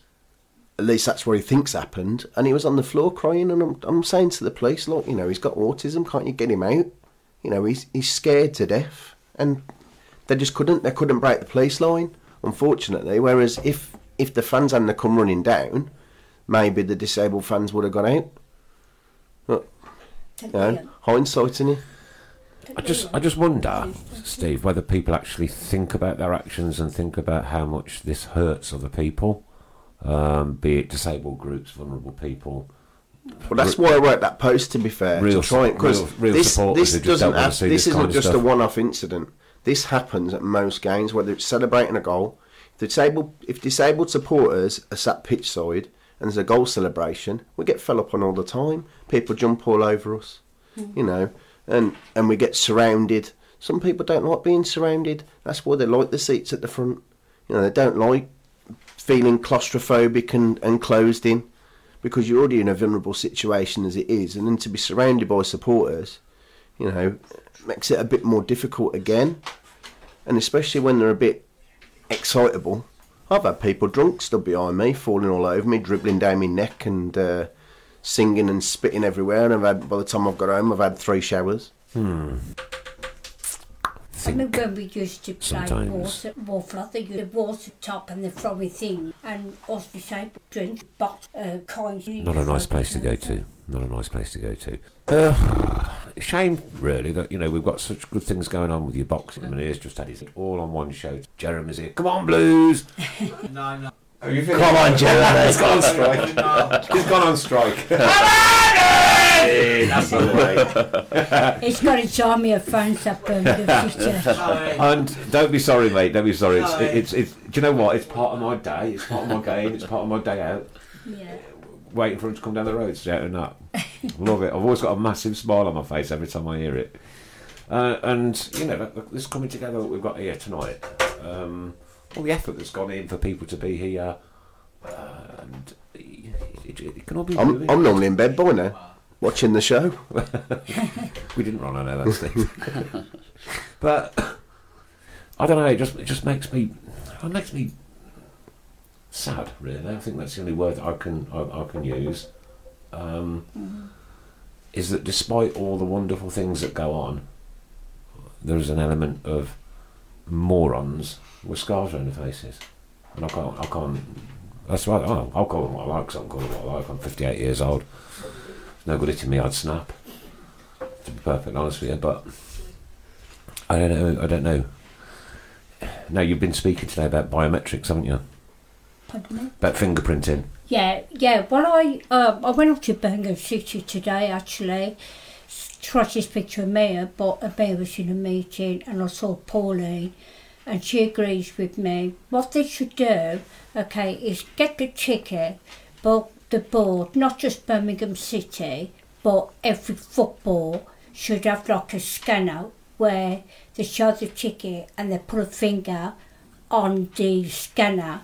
at least that's what he thinks happened, and he was on the floor crying. And I'm, I'm saying to the police, look, you know, he's got autism. Can't you get him out? You know, he's he's scared to death, and they just couldn't. They couldn't break the police line, unfortunately. Whereas if if the fans hadn't come running down, maybe the disabled fans would have got out. But, you know, hindsight, innit? I just, I just wonder, Steve, whether people actually think about their actions and think about how much this hurts other people, um, be it disabled groups, vulnerable people. Well, that's why I wrote that post. To be fair, Real to try because this this doesn't have, this this isn't just a one-off incident. This happens at most games, whether it's celebrating a goal. If disabled, if disabled supporters are sat pitch side and there's a goal celebration, we get fell up on all the time. People jump all over us, you know, and and we get surrounded. Some people don't like being surrounded. That's why they like the seats at the front. You know, they don't like feeling claustrophobic and, and closed in because you're already in a vulnerable situation as it is, and then to be surrounded by supporters, you know, makes it a bit more difficult again, and especially when they're a bit excitable. I've had people drunk stood behind me, falling all over me, dribbling down my neck, and uh, singing and spitting everywhere. And I've had by the time I've got home, I've had three showers. Hmm. I mean, Think. when we used to play sometimes. water, water, they used the water top and the throwing thing, and us disabled drink box uh, coins. Not a nice place to go to. Not a nice place to go to. Uh, shame, really, that you know we've got such good things going on with your boxing. I mean, he's just had his all on one show. Jeremy's here. Come on, Blues. No, no. Have you Come on, Jeremy. He's gone on strike. He's gone on strike. That's the way. He's got his army of fans up Birmingham City. And don't be sorry, mate. Don't be sorry. It's, No, it's, it's, do you know what? It's part of my day. It's part of my game. It's part of my day out. Yeah. Waiting for him to come down the road, shouting that. Love it. I've always got a massive smile on my face every time I hear it. Uh, and you know, look, look, this coming together that we've got here tonight. Um, all the effort that's gone in for people to be here, uh, and it, it, it can all be. I'm, I'm normally in bed by now, watching the show. We didn't run on that, Steve. but I don't know. It just it just makes me it makes me sad. Really, I think that's the only word I can I, I can use. Um, Is that despite all the wonderful things that go on, there is an element of morons with scars around their faces, and I can't I can't. That's right. Oh, I'll call them what I like. 'cause I'm calling what I like. I'm 58 years old. It's no good hitting me. I'd snap to be perfectly honest with you. But I don't know. I don't know. Now you've been speaking today about biometrics, haven't you? Pardon me? About fingerprinting. Yeah, yeah. Well, I um, I went up to Birmingham City today actually. S- Tried to speak to Amir, but Amir was in a meeting, and I saw Pauline, and she agrees with me. What they should do, okay, is get the ticket, but the board, not just Birmingham City, but every football should have like a scanner where they show the ticket and they put a finger on the scanner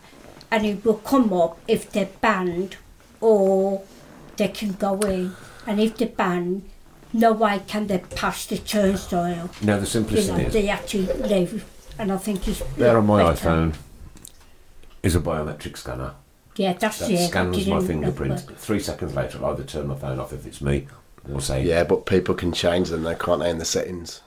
and it will come up if they're banned or they can go in. And if they're banned, no way can they pass the turnstile. No, the You simplest know, thing is they actually leave. And I think it's there on my better. iPhone is a biometric scanner Yeah, that's that it. I scans my fingerprint. what- Three seconds later, I'll either turn my phone off if it's me, or say Yeah, but people can change them, though, can't they, in the settings?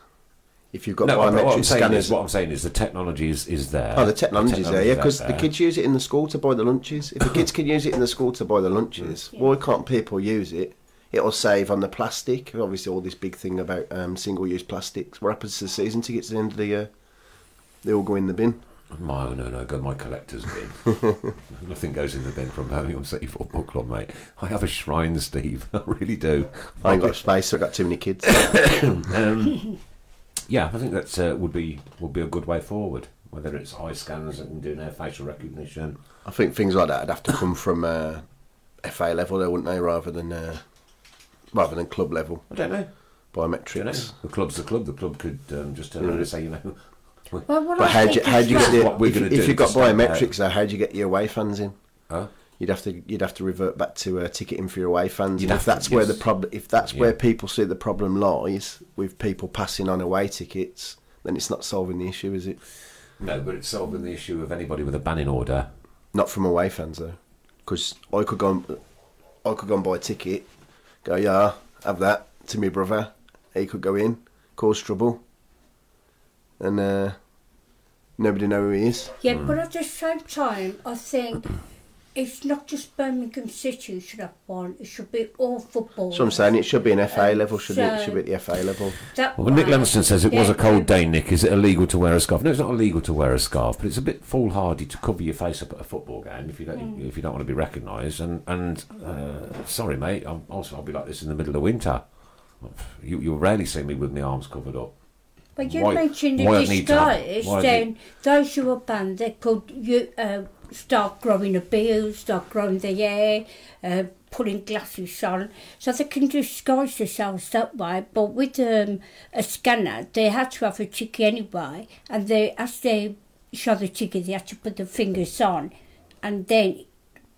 If you've got No, but what I'm biometric saying scanners. is, what I'm saying is, the technology is, is there. Oh, the technology's there, yeah, because the kids use it in the school to buy the lunches. If the kids can use it in the school to buy the lunches, why can't people use it? It'll save on the plastic. Obviously, all this big thing about um, single-use plastics. What happens to the season tickets at the end of the year? They all go in the bin. My, no, no, go my collector's bin. Nothing goes in the bin from Birmingham City Football Club, mate. I have a shrine, Steve. I really do. I ain't got space. I've got too many kids. um, yeah, I think that uh, would be would be a good way forward. Whether it's eye scanners and doing their facial recognition. I think things like that would have to come from uh, FA level, though, wouldn't they, rather than uh, rather than club level I don't know. biometrics. Do you know? The club's the club. The club could um, just turn around and say, you know, Well, what But I how do you, think how do you as get That's the what we're if, gonna if do you've to got stand biometrics though? How do you get your away fans in? huh? You'd have to you'd have to revert back to uh, ticketing for your away fans. You'd And have if to, that's where the problem if that's Yeah. where people see the problem lies with people passing on away tickets, then it's not solving the issue, is it? No, but it's solving the issue of anybody with a banning order. Not from away fans though, because I could go and, I could go and buy a ticket, go yeah, have that to my brother. He could go in, cause trouble, and uh, nobody know who he is. Yeah, Hmm. but at the same time, I think it's not just Birmingham City should have one. It should be all football. So I'm saying it should be an FA level, shouldn't it? It should be at the FA level. Well, Nick way- says it was a cold day, Nick. Is it illegal to wear a scarf? No, it's not illegal to wear a scarf, but it's a bit foolhardy to cover your face up at a football game if you don't if you don't want to be recognised. And and uh, sorry, mate. I'm, also, I'll be like this in the middle of winter. You you'll rarely see me with my arms covered up. But you Why- mentioned why the it need disguise, why then those who are banned, they could you, uh, start growing a beard, start growing their hair, uh, putting glasses on, so they can disguise themselves that way. But with um, a scanner, they had to have a ticket anyway, and they as they show the ticket, they had to put the fingers on, and then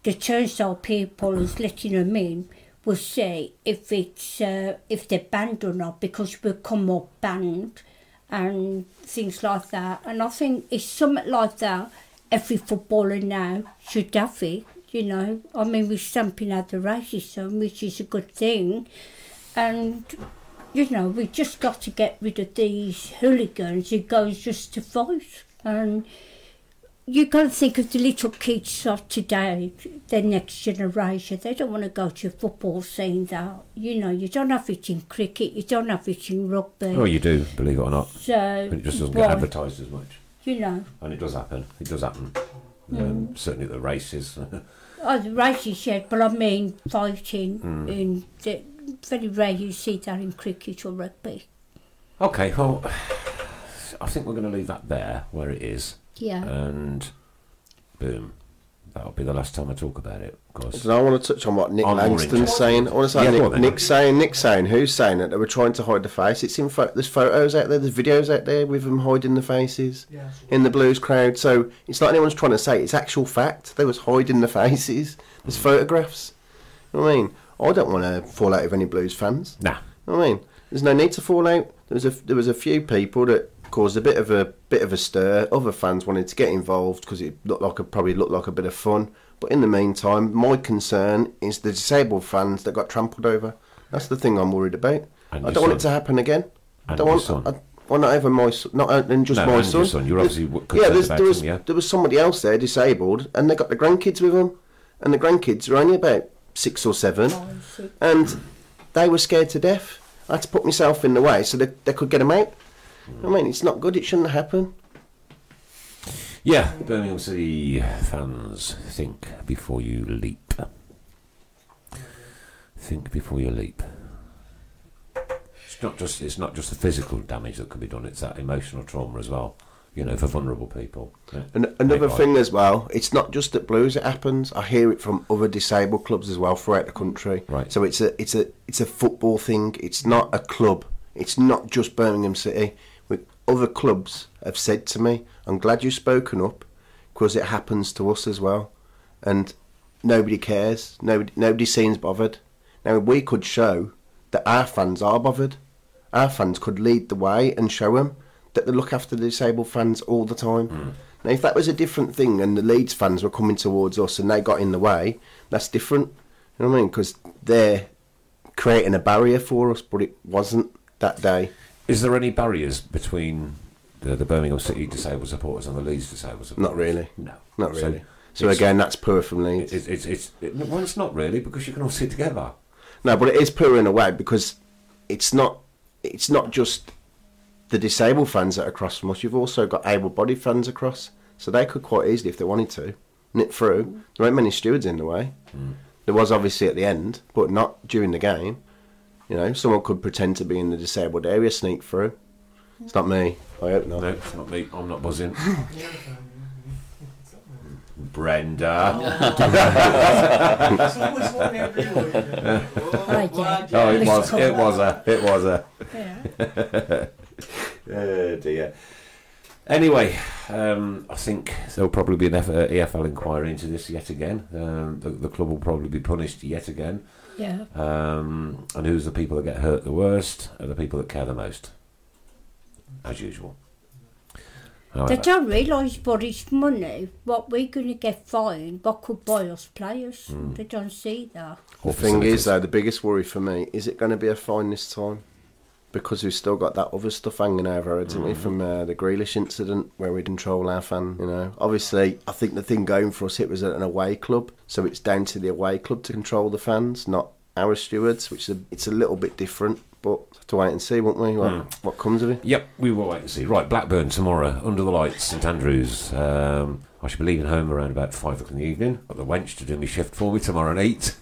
the turnstile people who's letting them in will say if it's uh, if they're banned or not because we'll come up banned and things like that. And I think it's something like that every footballer now should have it. You know, I mean we're stamping out the racism, which is a good thing, and you know, we've just got to get rid of these hooligans who goes just to fight. And you got to think of the little kids of today, the next generation. They don't want to go to a football scene. That you know, you don't have it in cricket, you don't have it in rugby. Oh, you do, believe it or not. So But it just doesn't why- get advertised as much. You know, And it does happen. It does happen. Mm. Um, certainly at the races. oh, the races yet, but I mean fighting. Mm. In the, very rare you see that in cricket or rugby. okay, well, I think we're going to leave that there where it is. Yeah. And boom. That'll be the last time I talk about it, of course. And I want to touch on what Nick I'm Langston's saying. I want to say Yeah, go on Nick. Nick's saying, Nick's saying, who's saying it? They were trying to hide the face. It's in pho- there's photos out there, there's videos out there with them hiding the faces in the blues crowd. So it's not anyone's trying to say it, it's actual fact. They was hiding the faces. There's hmm. photographs. You know I mean? I don't want to fall out with any blues fans. Nah. You know I mean? There's no need to fall out. There was a there was a few people that caused a bit of a bit of a stir. Other fans wanted to get involved because it looked like a, probably looked like a bit of fun. But in the meantime, my concern is the disabled fans that got trampled over. That's the thing I'm worried about. And I don't want it to happen again. I And don't your want. son. I, well, not even my son, not uh, even just No, my and son. your son. You're obviously w- yeah. concerned There's, about there was him, yeah? there was somebody else there disabled, and they got the grandkids with them, and the grandkids are only about six or seven, and they were scared to death. I had to put myself in the way so they, they could get them out. I mean, it's not good. It shouldn't happen. Yeah, Birmingham City fans, think before you leap. Think before you leap. It's not just it's not just the physical damage that can be done; it's that emotional trauma as well. You know, for vulnerable people. Yeah. And another Right. thing as well, it's not just at Blues it happens. I hear it from other disabled clubs as well throughout the country. Right. So it's a it's a it's a football thing. It's not a club. It's not just Birmingham City. Other clubs have said to me, "I'm glad you've spoken up, because it happens to us as well." And nobody cares. Nobody nobody seems bothered. Now we could show that our fans are bothered. Our fans could lead the way and show them that they look after the disabled fans all the time. Hmm. Now, if that was a different thing and the Leeds fans were coming towards us and they got in the way, that's different. You know what I mean? Because they're creating a barrier for us, but it wasn't that day. Is there any barriers between the, the Birmingham City disabled supporters and the Leeds disabled supporters? Not really. No, Not really. So, it's- again, that's poor from Leeds. It's it's, it's it, well, it's not really because you can all sit together. No, but it is poor in a way because it's not it's not just the disabled fans that are across from us. You've also got able-bodied fans across, so they could quite easily, if they wanted to, nip through. There weren't many stewards in the way. Mm. There was obviously at the end, but not during the game. You know, someone could pretend to be in the disabled area, sneak through. It's not me. I hope not. No, it's not me. I'm not buzzing. Brenda. Right, yeah. Oh, it was. It was a. It was a. Yeah. Oh dear. Anyway, um, I think there'll probably be an F- uh, EFL inquiry into this yet again. Um, the, the club will probably be punished yet again. Yeah. Um, and who's the people that get hurt the worst are the people that care the most, as usual. They don't realise what is money, what we're going to get fined, what could buy us players. Hmm. They don't see that. The thing is, though, the biggest worry for me is it going to be a fine this time? Because we've still got that other stuff hanging over haven't we, from uh, the Grealish incident where we didn't control our fan. You know, obviously, I think the thing going for us it was at an away club, so it's down to the away club to control the fans, not our stewards, which is a, it's a little bit different. But have to wait and see, won't we? What, what comes of it? Yep, we will wait and see. Right, Blackburn tomorrow, under the lights, St Andrews. Um, I should be leaving home around about five o'clock in the evening. Got the wench to do my shift for me tomorrow at eight.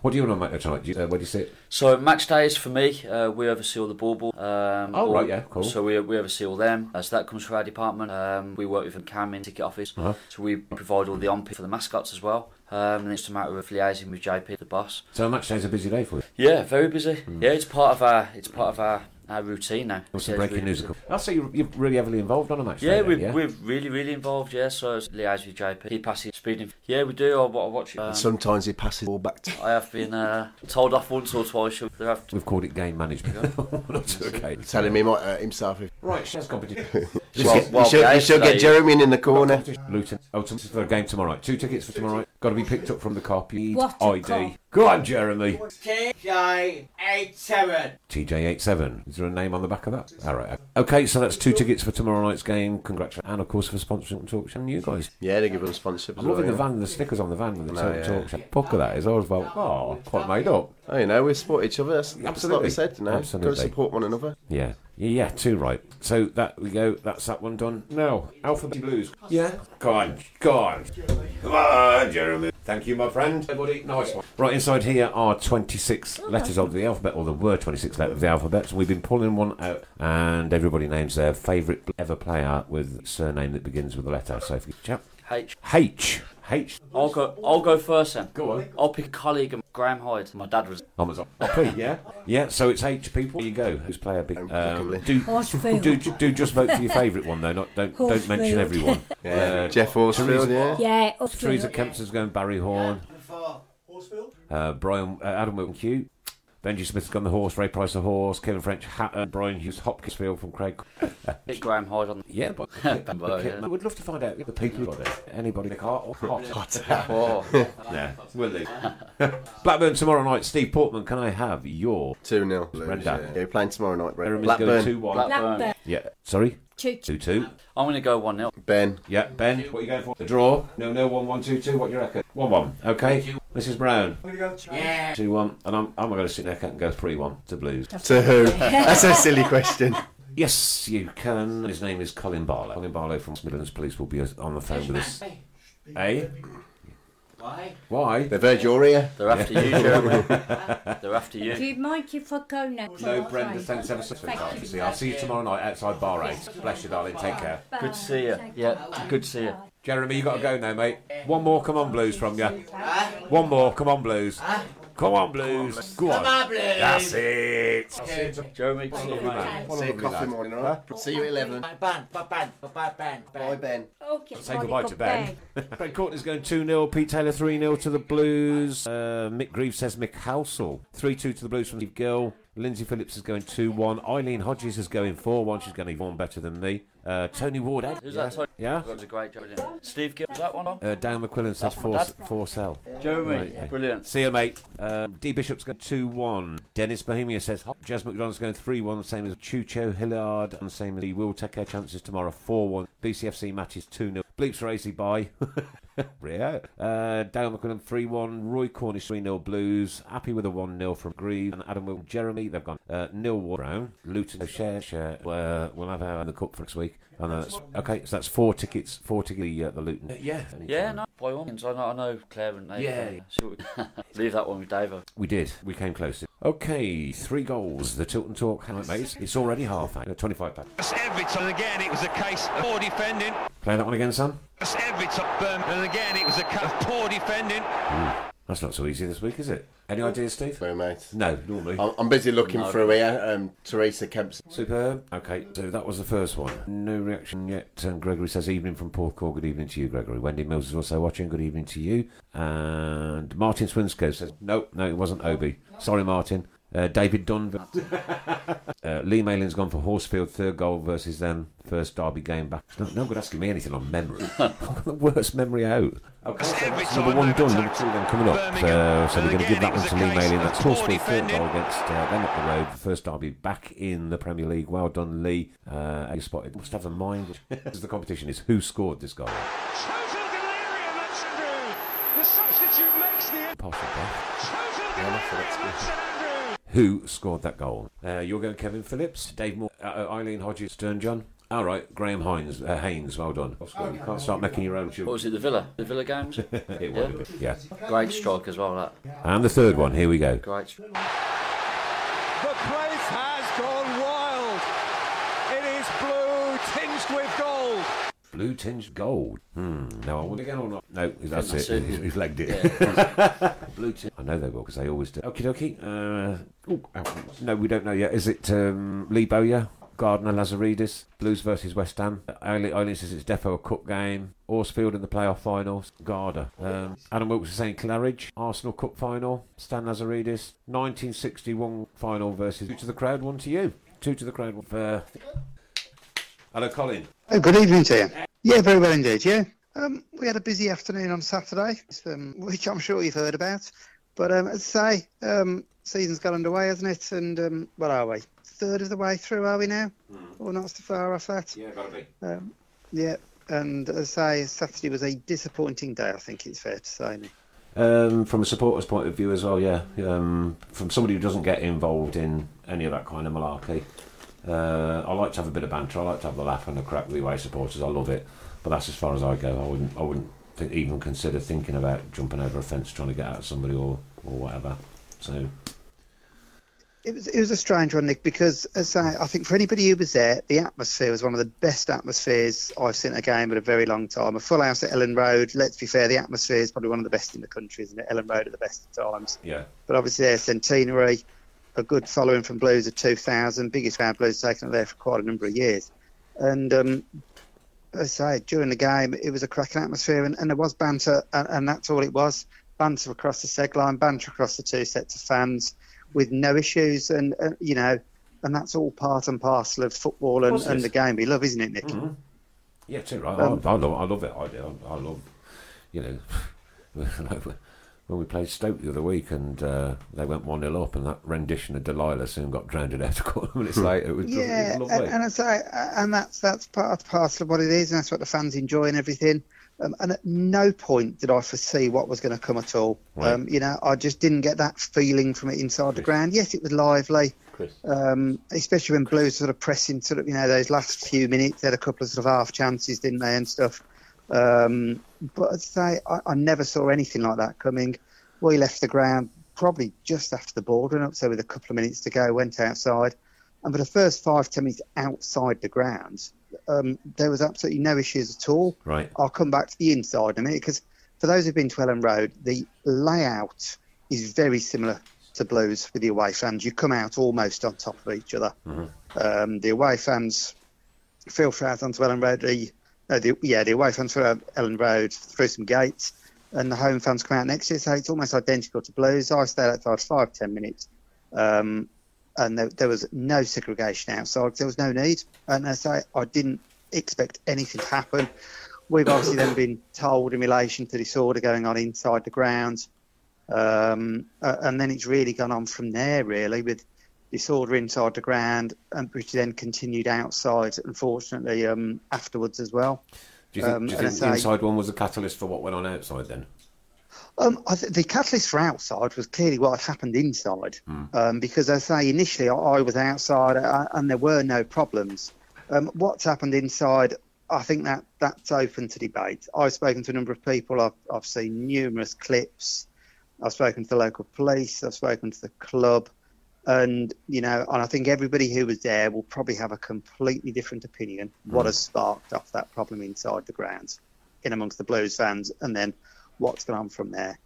what do you want on match tonight? Do you, uh, where do you sit? So match days for me, uh, we oversee all the ball Um, Oh, all- right, yeah, cool. So we, we oversee all them. Uh, so that comes through our department. Um, we work with the Cam in ticket office. Uh-huh. So we provide all the on for the mascots as well. Um, and it's a matter of liaising with JP, the boss. So match day's a busy day for you. Yeah, very busy. Yeah, it's part of our it's part of our, our routine now. What's some breaking news? I'll say you're, you're really heavily involved on a match Yeah, we're, yeah? we're really, really involved, yeah. So it's liaise with JP. He passes speeding. Yeah, we do. I, wa- I watch it. Um, Sometimes he passes all back to I have been uh, told off once or twice. There We've called it game management. Okay. telling me he might hurt himself if Right, shares competition. You Well, should, you well, should, you should get Jeremy in in the corner. Luton. Oh, to- for a game tomorrow. Two tickets for tomorrow. Got to be picked up from the cop. You need What ID. cop. Go on, Jeremy. TJ87. TJ87. Is there a name on the back of that? All right. Okay, so that's two tickets for tomorrow night's game. Congratulations. And of course for sponsoring Talk Show. And you guys. Yeah, they give us a sponsorship. as I'm loving well, the yeah. van, the stickers on the van with the No, Talk, yeah. talk Show. Pucker that is. I was like, oh, quite made up. Oh, you know, we support each other. That's, that's what Absolutely. we said, you know. Got Absolutely. to support one another. Yeah. Yeah, yeah, too right. So that we go. That's that one done. Now, Alphabet Blues. Yeah. Go on, go on. Come on, Jeremy. Thank you, my friend. Everybody, nice one. Right inside here are 26 letters of the alphabet, or there were 26 letters of the alphabet. So we've been pulling one out, and everybody names their favourite ever player with surname that begins with a letter. So if you chap H. H H. I'll go. I'll go first then. Go on. I'll pick a colleague of Graham Hyde. My dad was. Amazon. Oh, yeah, yeah. So it's H people. Here you go. Who's player big? Um, do, Horsfield. do do just vote for your favourite one though. Not don't don't mention Horsfield. everyone. Yeah. Uh, Geoff Horsfield, yeah. Yeah, Teresa Horsfield. Kempson's going Barry Horne. Uh, Brian uh, Adam Wilton Hugh. Benji Smith's gone the horse. Ray Price the horse. Kevin French Hatter. Brian Hughes Hopkinsfield from Craig. Pick Graham Hyde on. Yeah, but, but, Well, yeah. I would love to find out if the people got it. Anybody Nick Hart or hot? Oh, yeah, will they? Blackburn tomorrow night. Steve Portman, can I have your 2 0. Brenda. Yeah, you're playing tomorrow night, Brent. Blackburn. Blackburn. Blackburn. Yeah, sorry, Two, two two. I'm going to go one 0 Ben. Yeah, Ben, what are you going for? The draw? No, no, one, one, two, two. What do you reckon? One, one. Okay. Mrs. Brown. i'm going to Yeah. Two, one. And I'm, I'm going to sit there and go three, one to Blues. To who? That's a silly question. Yes, you can. His name is Colin Barlow. Colin Barlow from Midlands Police will be on the phone with us. Eh? Why? Why? They've heard your ear. They're after you, Jeremy. They're after Do you. you mind if I go now? No, Brenda, thanks ever so Thank much. you. See, I'll see you tomorrow night outside Bar 8. Bless you, darling. Take care. Good to see you. Yeah, good to see you. Jeremy, you got to go now, mate. One more, come on, Blues from you. One more, come on, Blues. Come on, Blues. Go on. on, Blues. That's it. Jeremy, good to see you, mate. What a See you lovely coffee lad. morning, alright? See you at 11. Ban, ban, ban, ban, ban, Ben. Bye, Ben. Okay, Say goodbye to Ben. ben Courtney's going 2 0. Pete Taylor 3 0 to the Blues. Uh, Mick Greaves says Mick Halsall 3 2 to the Blues from Steve Gill. Lindsay Phillips is going 2 1. Eileen Hodges is going 4 1. She's going to perform better than me. Uh, Tony Ward. Ed. Who's that? Tony? Yeah? That was a great job. Steve Gill, was that one on? Uh, Dan McQuillan says That's 4 dad. four cell. Jeremy, Right, yeah. brilliant. See you, mate. Um, D Bishop's got 2 1. Dennis Bohemia says Hop. Jazz McDonald's going 3 1, same as Chucho Hillard, and same as he will take our chances tomorrow 4 1. BCFC matches 2 0. Bleeps for AC by. Rio. Uh, Dale McQuillan 3 1. Roy Cornish 3 0 Blues. Happy with a 1 0 from Grieve. And Adam Wilton Jeremy. They've gone uh, nil Brown. Luton. Share, share. Uh, we'll have our in the cup for next week. I know that's, okay, so that's four tickets. Four tickets. Uh, the Luton. yeah. Yeah, no, by all means. I know, I know Claire and Nate. Yeah. See what we... Leave that one with Davo. We did. We came close. Okay, three goals. The Tilton Talk highlight mates. It's already half. uh, 25 pack. Every time again, it was a case of poor defending. Play that one again, son. Every time, um, and again, it was a case of poor defending. That's not so easy this week, is it? Any ideas, Steve? Sorry, mate. No, normally. I'm, I'm busy looking No. through here. Um, Teresa Kempson. Superb. Okay, so that was the first one. No reaction yet. Um, Gregory says, evening from Porthcawl. Good evening to you, Gregory. Wendy Mills is also watching. Good evening to you. And Martin Swinscoe says, nope, no, it wasn't Obi. Sorry, Martin. Uh, David Dunn. uh, Lee Malin's gone for Horsfield, third goal versus them. First derby game back. No, no good asking me anything on memory. I've got the worst memory out. Okay, so number one done, number two then coming up. Uh, so we're going to give that one to Lee case Malin. of That's poor Horsfield, third goal against uh, them up the road. First derby back in the Premier League. Well done, Lee. Uh, you spotted. Must have a mind. the competition is who scored this goal. Total delirium at St Andrews. The substitute makes the Partial total Yeah, that's delirium good. at St Andrews. Who scored that goal? Uh, you're going Kevin Phillips, Dave Moore, uh, uh, Eileen Hodges, Stern John. All right, Graham Hines, uh, Haynes. Well done. You can't start making your own. What was it, the Villa? The Villa games? It would have been. Yeah. Great strike as well, that. And the third one. Here we go. Great strike. The place has gone wild. It is blue tinged with gold. Blue tinged gold. Hmm. Now I want again or not? No, that's, That's it. it. He's, he's legged it. Yeah. Blue tinged. I know they will because they always do. Okie dokie. Uh, ooh, oh, no, we don't know yet. Is it um, Lee Bowyer? Gardner Lazaridis, Blues versus West Ham. Only Eileen says it's defo a cup game. Horsfield in the playoff finals. Garda. Um, Adam Wilkes is saying Claridge. Arsenal Cup final. Stan Lazaridis. 1961 final versus two to the crowd, one to you. Two to the crowd. One for Hello, Colin. Oh, good evening to you. Yeah, very well indeed. Yeah, um, we had a busy afternoon on Saturday, um, which I'm sure you've heard about. But um, as I say, um, season's got underway, hasn't it? And um, what are we? Third of the way through, are we now? Or not so far off that? Yeah, gotta be. Um, yeah. And as I say, Saturday was a disappointing day. I think it's fair to say. Um, from a supporter's point of view as well, yeah. Um, from somebody who doesn't get involved in any of that kind of malarkey, uh, I like to have a bit of banter. I like to have the laugh and the crack with the away supporters. I love it, but that's as far as I go. I wouldn't, I wouldn't even consider thinking about jumping over a fence trying to get at somebody or, or whatever. So It was it was a strange one, Nick, because as I, I think for anybody who was there, the atmosphere was one of the best atmospheres I've seen a game in a very long time. A full house at Elland Road. Let's be fair, the atmosphere is probably one of the best in the country, isn't it? Elland Road at the best of times. yeah, But obviously their centenary, a good following from Blues of 2000, biggest round Blues taken up there for quite a number of years. And um, as I say, during the game, it was a cracking atmosphere, and, and there was banter, and, and that's all it was. Banter across the seg line, banter across the two sets of fans, with no issues, and uh, you know, and that's all part and parcel of football and, and the game we love, isn't it, Nick? yeah, too right. Um, I, I love, I love it. I. I love, you know, when we played Stoke the other week and uh, they went one 0 up, and that rendition of Delilah soon got drowned out a couple of minutes later. It was, Yeah, it was and, lovely. and I say, and that's that's part parcel of what it is, and that's what the fans enjoy and everything. Um, and at no point did I foresee what was going to come at all. Right. Um, you know, I just didn't get that feeling from it inside the ground. Yes, it was lively, Chris. um, especially when Blues sort of pressing, sort of, you know, those last few minutes. They had a couple of sort of half chances, didn't they, and stuff. Um, but as I say, I, I never saw anything like that coming. We left the ground probably just after the ball run up, so with a couple of minutes to go, went outside. And for the first five, ten minutes outside the ground, um, there was absolutely no issues at all. Right. I'll come back to the inside in a minute because for those who've been to Elland Road, the layout is very similar to Blues with the away fans. You come out almost on top of each other. Um, the away fans filter out onto Elland Road. The, no, the, yeah, the away fans out Elland Road through some gates, and the home fans come out next it. So it's almost identical to Blues. I stayed outside five, ten minutes. Um, and there, there was no segregation outside. There was no need, and as I say, I didn't expect anything to happen. We've obviously then been told in relation to disorder going on inside the grounds, um, and then it's really gone on from there, really, with disorder inside the ground, and which then continued outside, unfortunately, um, afterwards as well. Do you think, Um, do you think the say- inside one was a catalyst for what went on outside then? Um, I th- the catalyst for outside was clearly what had happened inside, um, because as I say initially I, I was outside uh, and there were no problems. Um, what's happened inside, I think that that's open to debate. I've spoken to a number of people. I've I've seen numerous clips. I've spoken to the local police. I've spoken to the club, and you know, and I think everybody who was there will probably have a completely different opinion. What has sparked off that problem inside the grounds, in amongst the Blues fans, and then what's gone on from there.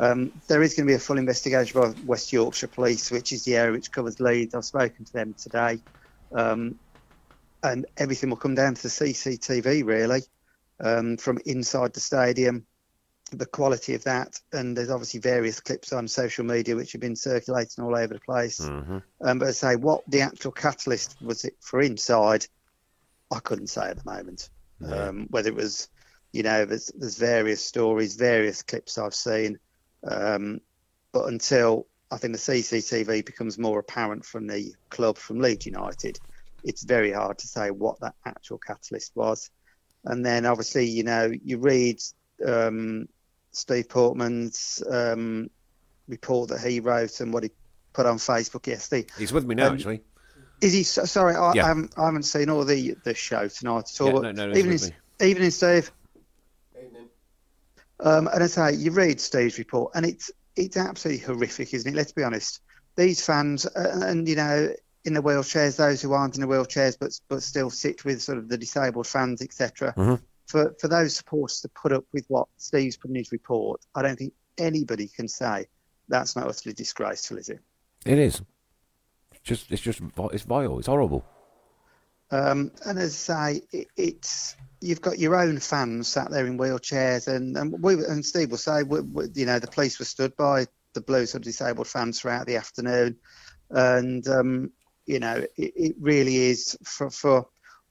Um, there is going to be a full investigation by West Yorkshire Police, which is the area which covers Leeds. I've spoken to them today, um, and everything will come down to the CCTV really, um, from inside the stadium, the quality of that, and there's obviously various clips on social media which have been circulating all over the place. Um, but I say what the actual catalyst was it for inside, I couldn't say at the moment. Um, whether it was, you know, there's, there's various stories, various clips I've seen, um, but until I think the CCTV becomes more apparent from the club, from Leeds United, it's very hard to say what that actual catalyst was. And then obviously, you know, you read um, Steve Portman's um, report that he wrote and what he put on Facebook yesterday. He's with me now, Um, actually. Is he? Sorry, I, Yeah. I, haven't, I haven't seen all the the show tonight at all. Yeah, but no, no, he's evening, with evening, Steve. Um, and I say you read Steve's report, and it's it's absolutely horrific, isn't it? Let's be honest. These fans, uh, and you know, in the wheelchairs, those who aren't in the wheelchairs, but but still sit with sort of the disabled fans, etc. Mhm. For for those supporters to put up with what Steve's put in his report, I don't think anybody can say that's not utterly disgraceful, is it? It is. It's just, it's just, it's vile. It's horrible. Um, and as I say, it, it's you've got your own fans sat there in wheelchairs, and and, we, and Steve will say, we, we, you know, the police were stood by the Blues of disabled fans throughout the afternoon, and um, you know, it, it really is for for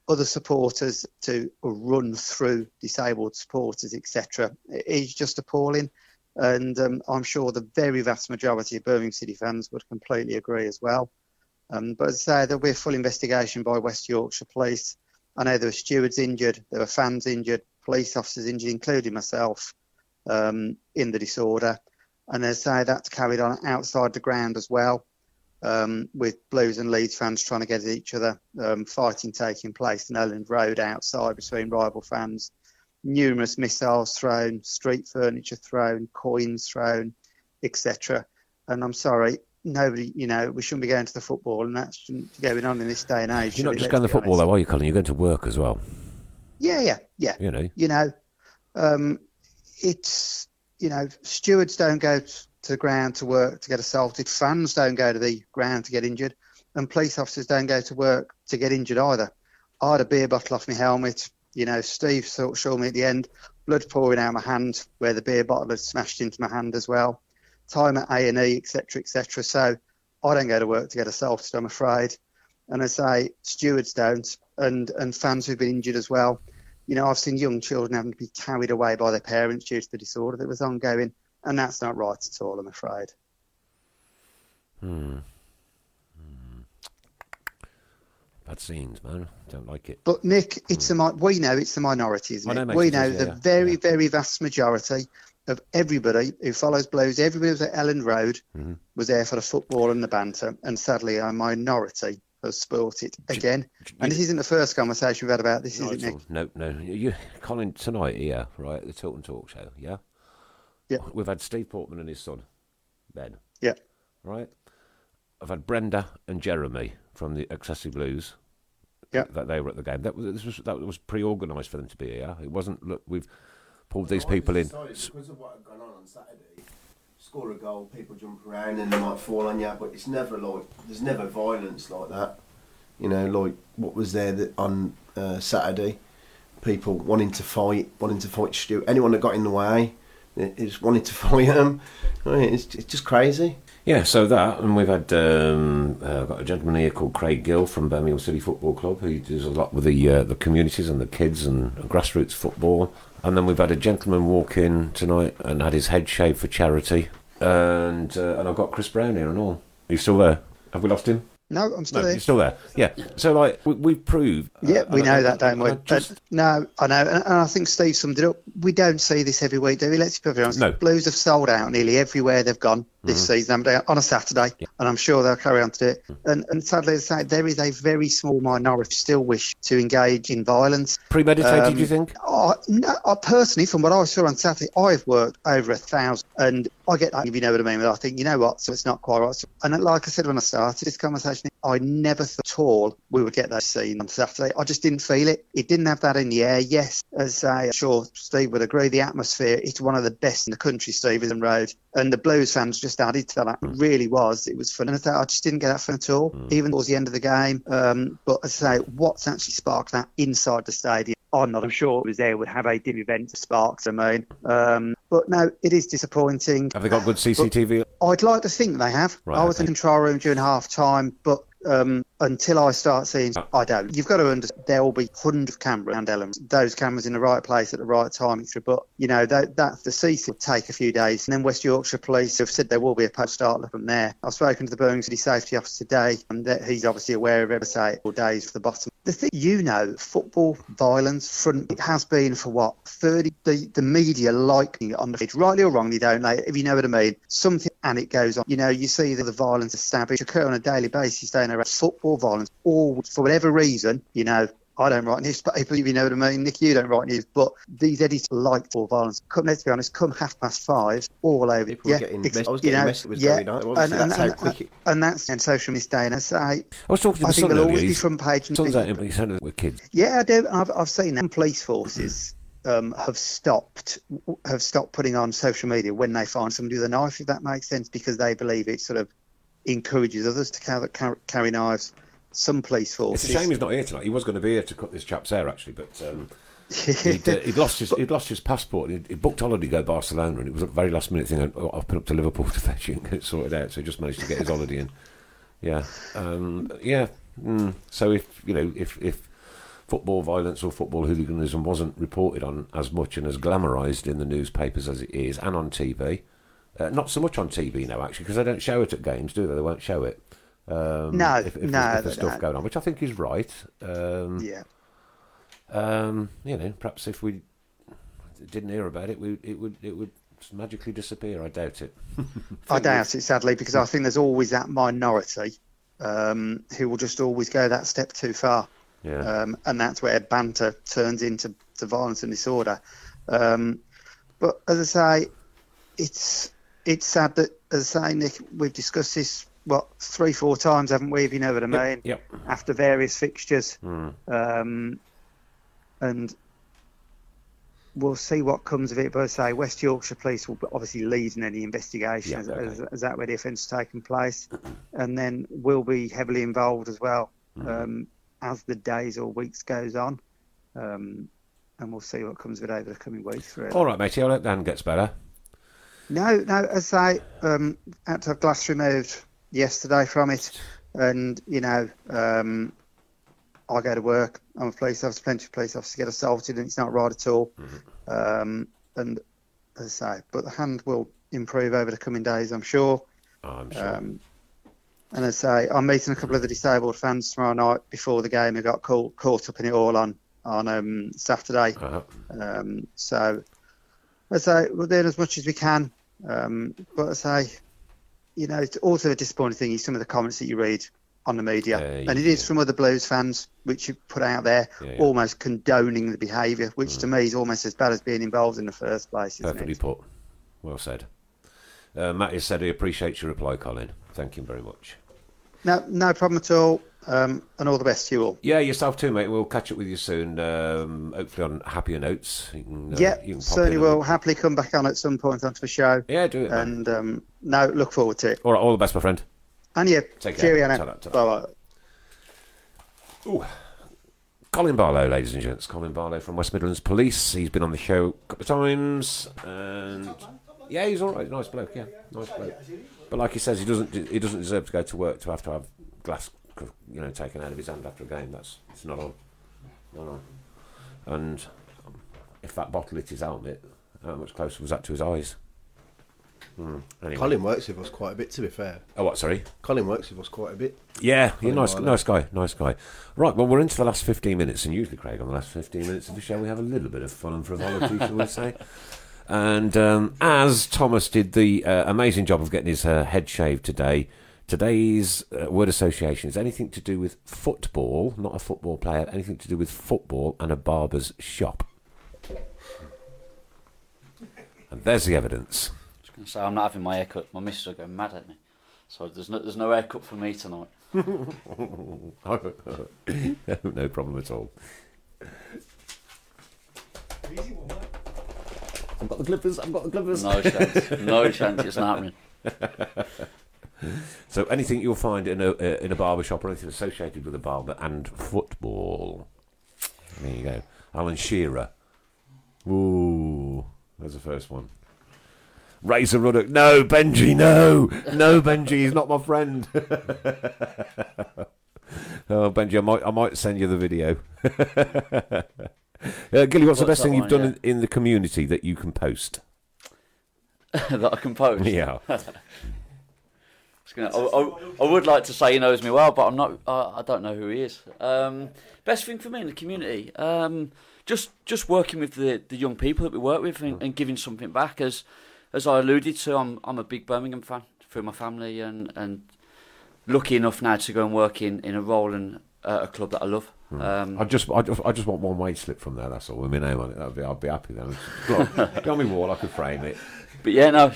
other supporters to run through disabled supporters, etc., is just appalling. And um, I'm sure the very vast majority of Birmingham City fans would completely agree as well. Um, but as I say, there'll be a full investigation by West Yorkshire Police. I know there were stewards injured, there were fans injured, police officers injured, including myself, um, in the disorder. And as I say, that's carried on outside the ground as well, um, with Blues and Leeds fans trying to get at each other, um, fighting taking place in Elland Road outside between rival fans. Numerous missiles thrown, street furniture thrown, coins thrown, etc. And I'm sorry, nobody, you know, we shouldn't be going to the football, and that's shouldn't be going on in this day and age. You're not just going to the football, honest. though, are you, Colin? You're going to work as well. Yeah, yeah, yeah. You know. You know, um, it's you know, stewards don't go to the ground to work to get assaulted. Fans don't go to the ground to get injured, and police officers don't go to work to get injured either. I had a beer bottle off my helmet. You know, Steve saw, showed me at the end, blood pouring out of my hand where the beer bottle had smashed into my hand as well. Time at A and E, etc., etc. So I don't go to work to get assaulted. I'm afraid, and I say stewards don't, and and fans who've been injured as well. You know, I've seen young children having to be carried away by their parents due to the disorder that was ongoing, and that's not right at all. I'm afraid. Hmm. Hmm. Bad scenes, man. Don't like it. But Nick, it's a we know it's the minority, isn't know, it? we know is, yeah, the yeah. very, very vast majority of everybody who follows Blues, everybody who was at Elland Road Mm-hmm. was there for the football and the banter, and sadly, a minority has spoilt it again. And this isn't the first conversation we've had about this, is it, Nick? No, no. You, Colin, tonight here, right, the Tilton Talk Show, yeah? Yeah. We've had Steve Portman and his son, Ben. Yeah. Right? I've had Brenda and Jeremy from the Accessiblues. Yeah. That they were at the game. That was this was that was pre-organised for them to be here. It wasn't. Look, we've pulled these people in. Because of what had gone on on Saturday, score a goal, people jump around and they might fall on you, but it's never like there's never violence like that. You know, like what was there that on uh, Saturday, people wanting to fight, wanting to fight Stu. Anyone that got in the way, it's wanting to fight them. It's, it's just crazy. Yeah, so that, and we've had um, uh, got a gentleman here called Craig Gill from Birmingham City Football Club who does a lot with the uh, the communities and the kids and grassroots football. And then we've had a gentleman walk in tonight and had his head shaved for charity. And uh, and I've got Chris Brown here and all. Are you still there? Have we lost him? No, I'm still no, here. You're still there. Yeah. So like we, we've proved. Yeah, uh, we know I- that, don't we? Just- But no, I know, and, and I think Steve summed it up. We don't see this every week, do we? Let's be honest. No. Blues have sold out nearly everywhere they've gone this Mhm. season on a Saturday, and I'm sure they'll carry on to do it. Mm. And, and sadly, as I say, there is a very small minority who still wish to engage in violence. Premeditated, Um, you think? I, no, I personally, from what I saw on Saturday, I've worked over a thousand, and I get that if you know what I mean. But I think you know what, so it's not quite right. And like I said when I started this conversation, I never thought at all we would get that scene on Saturday. I just didn't feel it. It didn't have that in the air. Yes, as I'm sure Steve would agree, the atmosphere it's one of the best in the country, Stephen Road, and the Blues fans just added to that. It really was. It was fun, and I thought I just didn't get that fun at all, even towards the end of the game. Um, but as I say, what's actually sparked that inside the stadium? I'm not. I'm sure it was there would have a dim event sparks. I mean, um, but no, it is disappointing. Have they got good CCTV? I'd like to think they have. Right, I was in the control room during half time, but um, until I start seeing, I don't. You've got to understand there will be hundreds of cameras and elements. Those cameras in the right place at the right time. etc. But you know that that the CC will take a few days, and then West Yorkshire Police have said there will be a post start from there. I've spoken to the Birmingham City Safety Officer today, and that he's obviously aware of every say all days for the bottom. The thing you know, football violence front it has been for what thirty. The the media liking it on the feed, rightly or wrongly, don't they? If you know what I mean, something and it goes on. You know, you see the, the violence, the stabbing occur on a daily basis, don't they? Football violence, or for whatever reason, you know. I don't write newspaper, if you know what I mean. Nick, you don't write news, but these editors like for violence. Come, let's be honest, come half past five, all over. People yeah, getting mess- I was getting know, messed with yeah, going on. Obviously, that's how quick it- and that's in social media day. And I say, I was talking to I the think there'll always be front page. and things. out, but he's had with kids. Yeah, I do. I've, I've seen that. Police forces um, have stopped have stopped putting on social media when they find somebody with a knife, if that makes sense, because they believe it's sort of encourages others to carry, carry, carry knives. Some police It's a shame he's not here tonight. He was going to be here to cut this chap's hair, actually, but um, he'd, uh, he'd lost his he'd lost his passport. He'd, he'd booked holiday to go to Barcelona, and it was a very last minute thing. "Oh, I've been up to Liverpool to fetch it and get it sorted out. So he just managed to get his holiday in. Yeah, um, yeah. Mm. So if you know if if football violence or football hooliganism wasn't reported on as much and as glamorised in the newspapers as it is, and on TV. Uh, not so much on TV now, actually, because they don't show it at games, do they? They won't show it. Um, No, if, if, no, there's, if there's stuff don't. going on, which I think is right. Um, Yeah. um, you know, perhaps if we didn't hear about it, we, it would it would magically disappear. I doubt it. I doubt it, sadly, because I think there's always that minority um, who will just always go that step too far. Yeah. Um, and that's where banter turns into to violence and disorder. Um, but as I say, it's it's sad that, as I say, Nick, we've discussed this, what, three, four times, haven't we, if you know what I mean? Yep. After various fixtures. Mm. Um, and we'll see what comes of it. But I say, West Yorkshire Police will obviously lead in any investigation Yeah, as, okay. as, as that where the offence has taken place, and then we'll be heavily involved as well Mm-hmm. um, as the days or weeks goes on. Um, and we'll see what comes of it over the coming weeks. Really. All right, matey. I hope Dan gets better. No, no. As I um, had to have glass removed yesterday from it, and you know, um, I go to work. I'm a police officer. Plenty of police officers get assaulted, and it's not right at all. Um, and as I say, but the hand will improve over the coming days, I'm sure. Oh, I'm sure. Um, and as I say, I'm meeting a couple of the disabled fans tomorrow night before the game. I got caught, caught up in it all on on um, Saturday. Uh-huh. Um, so, as I say, we're doing as much as we can. Um, but as I say, you know, it's also a disappointing thing is some of the comments that you read on the media, Yeah, and it is from other Blues fans, which you put out there, Yeah, yeah. almost condoning the behaviour, which to me is almost as bad as being involved in the first place. Isn't Perfectly it? put. Well said. Uh, Matt has said he appreciates your reply, Colin. Thank you very much. No, no problem at all. Um, and all the best to you all. Yeah, yourself too, mate. We'll catch up with you soon. Um, hopefully on happier notes. You can, uh, yeah, you can pop certainly in will. Happily come back on at some point onto the show. Yeah, do it. man. And um, no, look forward to it. All right, all the best, my friend. And you. Take care. Cheerio now. Ta-ra, ta-ra. Bye bye. Colin Barlow, ladies and gents. Colin Barlow from West Midlands Police. He's been on the show a couple of times, and yeah, he's all right. Nice bloke. Yeah, nice bloke. But like he says, he doesn't. He doesn't deserve to go to work to have to have glass, you know, taken out of his hand after a game. That's it's not on. Not on. And if that bottle hit his helmet, how much closer was that to his eyes? Hmm. Anyway. Colin works with us quite a bit, to be fair. Oh, what? Sorry. Colin works with us quite a bit. Yeah, you're Colin nice, nice guy, nice guy. Right, well, we're into the last 15 minutes, and usually, Craig, on the last 15 minutes of the show, we have a little bit of fun and frivolity, shall we say. And um, as Thomas did the uh, amazing job of getting his uh, head shaved today, today's uh, word association is anything to do with football, not a football player, anything to do with football and a barber's shop. And there's the evidence. Just gonna say I'm not having my haircut. My missus will go mad at me. So there's no there's no haircut for me tonight. no problem at all. I've got the clippers. I've got the clippers. No chance. No chance. It's not happening. So anything you'll find in a uh, in a barber shop or anything associated with a barber and football. There you go. Alan Shearer. Ooh, there's the first one. Razor Ruddock. No, Benji. No, no, Benji. He's not my friend. oh, Benji, I might I might send you the video. uh, Gilly, what's, the best thing you've done yeah? in, in the community that you can post? that I can post. Yeah. Gonna- I, I, I would like to say he knows me well, but I'm not. I, I don't know who he is. Um, best thing for me in the community, um, just just working with the, the young people that we work with and, and giving something back. As as I alluded to, I'm I'm a big Birmingham fan through my family, and, and lucky enough now to go and work in, in a role in uh, a club that I love. Um, I just, I just, I just want one wage slip from there. That's all. With my name on it, that'd be, I'd be happy then. Go on my wall, I could frame it. But yeah, no,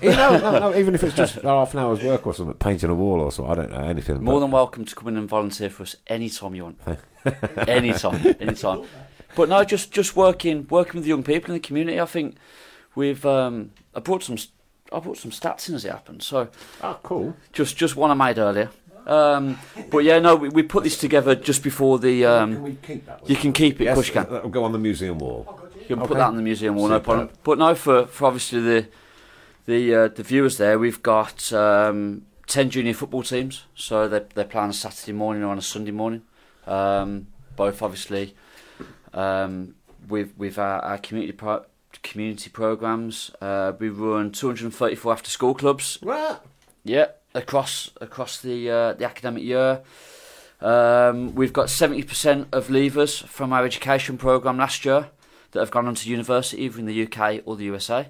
Yeah, no, no, no, even if it's just half an hour's work or something, painting a wall or something. I don't know anything. More but- than welcome to come in and volunteer for us anytime you want. anytime, anytime. But no, just just working working with the young people in the community. I think we've um, I brought some I brought some stats in as it happened. So oh, cool. Just just one I made earlier. Um, but yeah, no, we, we put this together just before the. Um, Can we keep that? You can keep it. Yes, Of you can. that'll go on the museum wall. You can Okay. put that in the museum wall, no problem. But no, for, for obviously the the uh, the viewers there, we've got um, ten junior football teams. So they they play on a Saturday morning or on a Sunday morning. Um, both obviously um, with with our, our community pro- community programs. Uh, we run 234 after school clubs. What? Yeah, across across the uh, the academic year. Um, we've got 70% of leavers from our education program last year that have gone on to university either in the UK or the USA.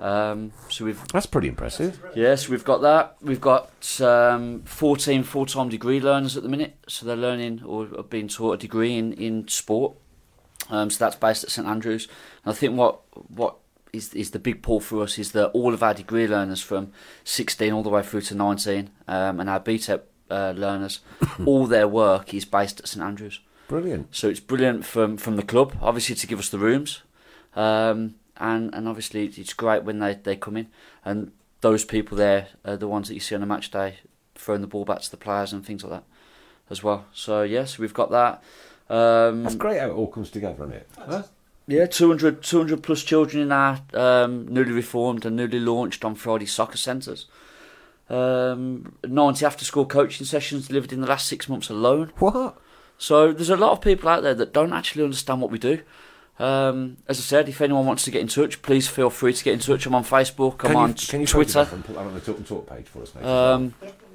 Um, so we've That's pretty impressive. Yes, we've got that. We've got um, 14 full-time degree learners at the minute, so they're learning or are being taught a degree in, in sport. Um, so that's based at St Andrews. And I think what what is is the big pull for us is that all of our degree learners from 16 all the way through to 19, um, and our BTEC uh, learners, all their work is based at St Andrews. Brilliant. So it's brilliant from from the club, obviously to give us the rooms, um, and and obviously it's great when they, they come in, and those people there are the ones that you see on a match day, throwing the ball back to the players and things like that, as well. So yes, we've got that. Um, That's great how it all comes together, isn't it? Huh? yeah, 200, 200 plus children in our um, newly reformed and newly launched on Friday soccer centres. Um, 90 after school coaching sessions delivered in the last six months alone. What? So there's a lot of people out there that don't actually understand what we do. Um, as I said, if anyone wants to get in touch, please feel free to get in touch. I'm on Facebook, I'm Can on you, can you Twitter. and put that on the Tilton Talk page for us, mate? Um,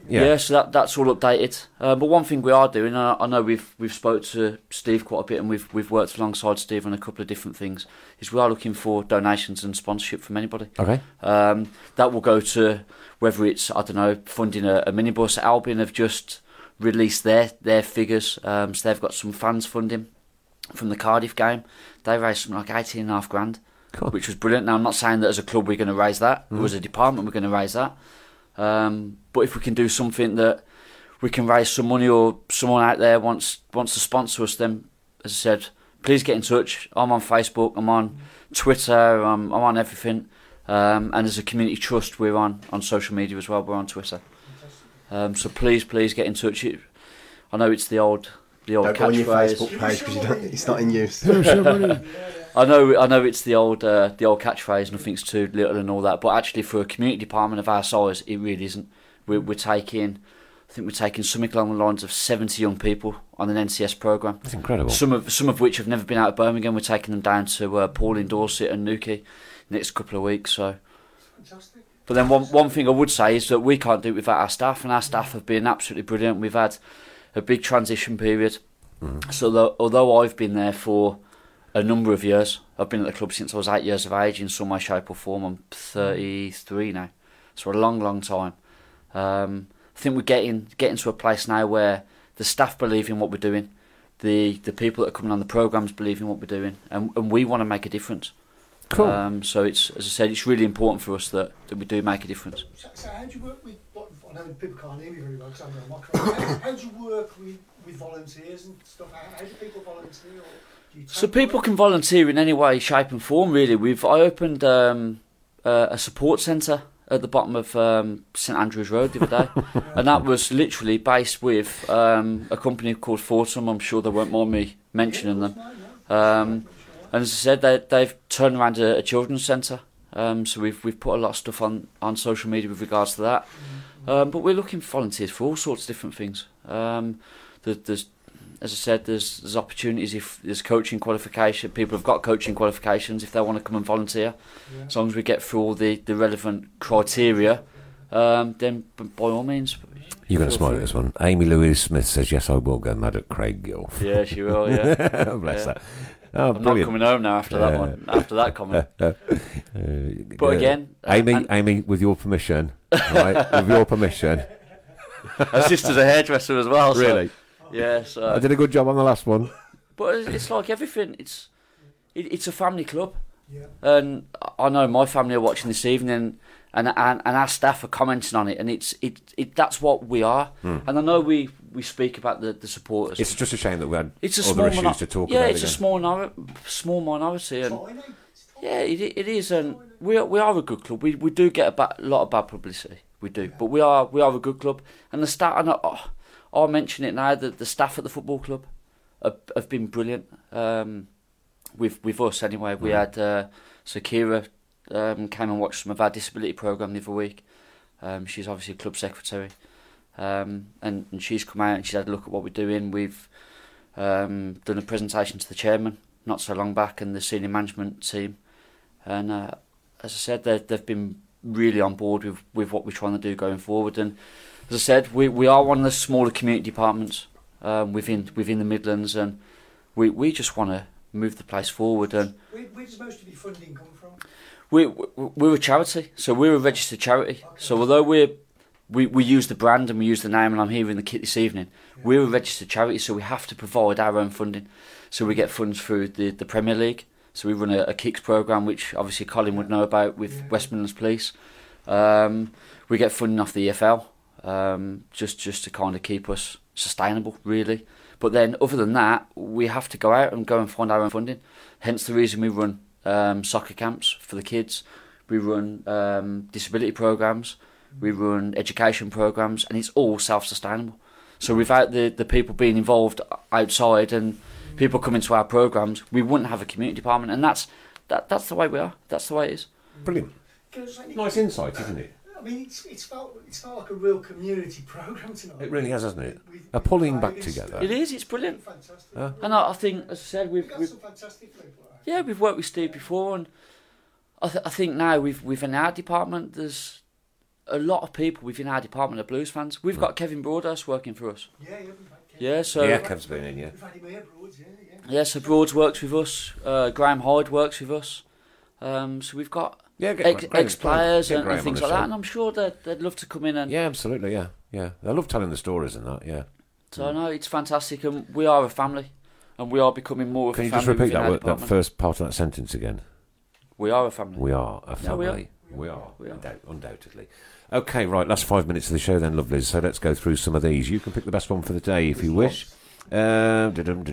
Yeah. yeah. so that that's all updated. Uh, but one thing we are doing, I, I know we've we've spoke to Steve quite a bit, and we've we've worked alongside Steve on a couple of different things. Is we are looking for donations and sponsorship from anybody. Okay. Um, that will go to whether it's I don't know funding a, a minibus. Albion have just released their their figures, um, so they've got some fans funding from the Cardiff game. They raised something like eighteen and a half grand, which was brilliant. Now I'm not saying that as a club we're going to raise that, Mm. or as a department we're going to raise that. Um, but if we can do something that we can raise some money, or someone out there wants wants to sponsor us, then as I said, please get in touch. I'm on Facebook, I'm on Twitter, I'm, I'm on everything. Um, and as a community trust, we're on, on social media as well. We're on Twitter. Um, so please, please get in touch. I know it's the old the old Don't go on your catchphrase. Facebook page because you don't, it's not in use. I know, I know it's the old, uh, the old catchphrase. Nothing's too little and all that. But actually, for a community department of our size, it really isn't. We're, we're taking, I think we're taking something along the lines of seventy young people on an NCS program. That's incredible. Some of some of which have never been out of Birmingham. We're taking them down to uh, Poole in Dorset and Newquay next couple of weeks. So. But then one one thing I would say is that we can't do it without our staff, and our staff have been absolutely brilliant. We've had a big transition period. So tho- although I've been there for a number of years, I've been at the club since I was eight years of age in some way, shape or form. I'm 33 now, so a long, long time. Um, I think we're getting getting to a place now where the staff believe in what we're doing, the the people that are coming on the programs believe in what we're doing, and, and we want to make a difference. Cool. Um, so it's as I said, it's really important for us that, that we do make a difference. So, so how do you work with? What, I know people can't hear me very well because I'm on a microphone. how, how do you work with, with volunteers and stuff? How, how do people volunteer? Or do you So take people can volunteer in any way, shape, and form. Really, we've I opened um, uh, a support centre at the bottom of um, St Andrews Road the other day, and that was literally based with um, a company called Fortum. I'm sure they won't mind me mentioning them. Um, and as I said, they, they've turned around a, a children's centre. Um, so we've we've put a lot of stuff on, on social media with regards to that. Um, but we're looking for volunteers for all sorts of different things. Um, there, there's, as I said, there's there's opportunities if there's coaching qualification. People have got coaching qualifications if they want to come and volunteer. As long as we get through all the, the relevant criteria, um, then by all means. You're going to smile at this one. Amy Louise Smith says, Yes, I will go mad at Craig Gill. Yeah, she will. Yeah, Bless Yeah. her. Oh, I'm brilliant. not coming home now after that Yeah. one. After that comment. Uh, But again, uh, Amy, and- Amy, with your permission, right? with your permission, Her sister's a hairdresser as well. so- Really? yeah. So. I did a good job on the last one. But it's, it's like everything. It's it, it's a family club, Yeah. and I know my family are watching this evening, and and, and our staff are commenting on it, and it's it, it that's what we are. And I know we, we speak about the, the supporters. Hmm. It's just a shame that we had It's a other small issues minor- to talk yeah, about. it's a small minor- small minority, and yeah, it, it is, and we are, we are a good club. We we do get a ba- lot of bad publicity, we do, but we are we are a good club, and the staff. And I, oh, I'll mention it now. that the staff at the football club have, have been brilliant. Um, with with us anyway. We Mm. had uh, Sakira um, came and watched some of our disability program the other week. Um, she's obviously a club secretary, um, and, and she's come out and she's had a look at what we're doing. We've um, done a presentation to the chairman not so long back and the senior management team. And uh, as I said, they- they've been really on board with, with what we're trying to do going forward. And as I said, we, we are one of the smaller community departments um, within within the Midlands, and we, we just want to move the place forward. And Where, where does most of funding come from? We, we we're a charity, so we're a registered charity. So although we're we, we use the brand and we use the name, and I'm here in the kit this evening. We're a registered charity, so we have to provide our own funding. So we get funds through the, the Premier League. So we run a, a Kicks program, which obviously Colin would know about with West Midlands Police. Um, we get funding off the EFL, um, just just to kind of keep us sustainable, really. But then, other than that, we have to go out and go and find our own funding. Hence the reason we run um, soccer camps for the kids. We run um, disability programs. We run education programs, and it's all self-sustainable. So without the, the people being involved outside and people coming to our programs, we wouldn't have a community department, and that's that that's the way we are. That's the way it is. Brilliant. Nice insight, isn't it? I mean, it's, it's, felt, it's felt like a real community programme tonight. It really has, hasn't it? A pulling back together. It is. It's brilliant. Fantastic. Yeah. And I, I think, as I said, we've, We've got we've some fantastic people. Yeah we've worked with Steve before, and I, th- I think now we've within our department there's a lot of people within our department are blues fans. We've got Kevin Broadhurst working for us. Yeah, yeah, we've had Kevin. Yeah, so yeah, Kev's been in, yeah. We've had him here, Broads, yeah, yeah. Yeah, so Broads works with us. Uh, Graham Hyde works with us. Um, so we've got Yeah, get ex, Graham- ex players get and, Graham and things the like that, and I'm sure that they'd love to come in and. Yeah, absolutely, yeah. Yeah. I love telling the stories and that, yeah. So no, it's fantastic, and we are a family, and we are becoming more of Can a you family. just repeat that, word, that first part of that sentence again? We are a family. We are a Yeah, we family. are. we are. We are. undoubtedly. Okay, right, last five minutes of the show then, lovelies. So let's go through some of these. You can pick the best one for the day if you wish. Um, da-dum.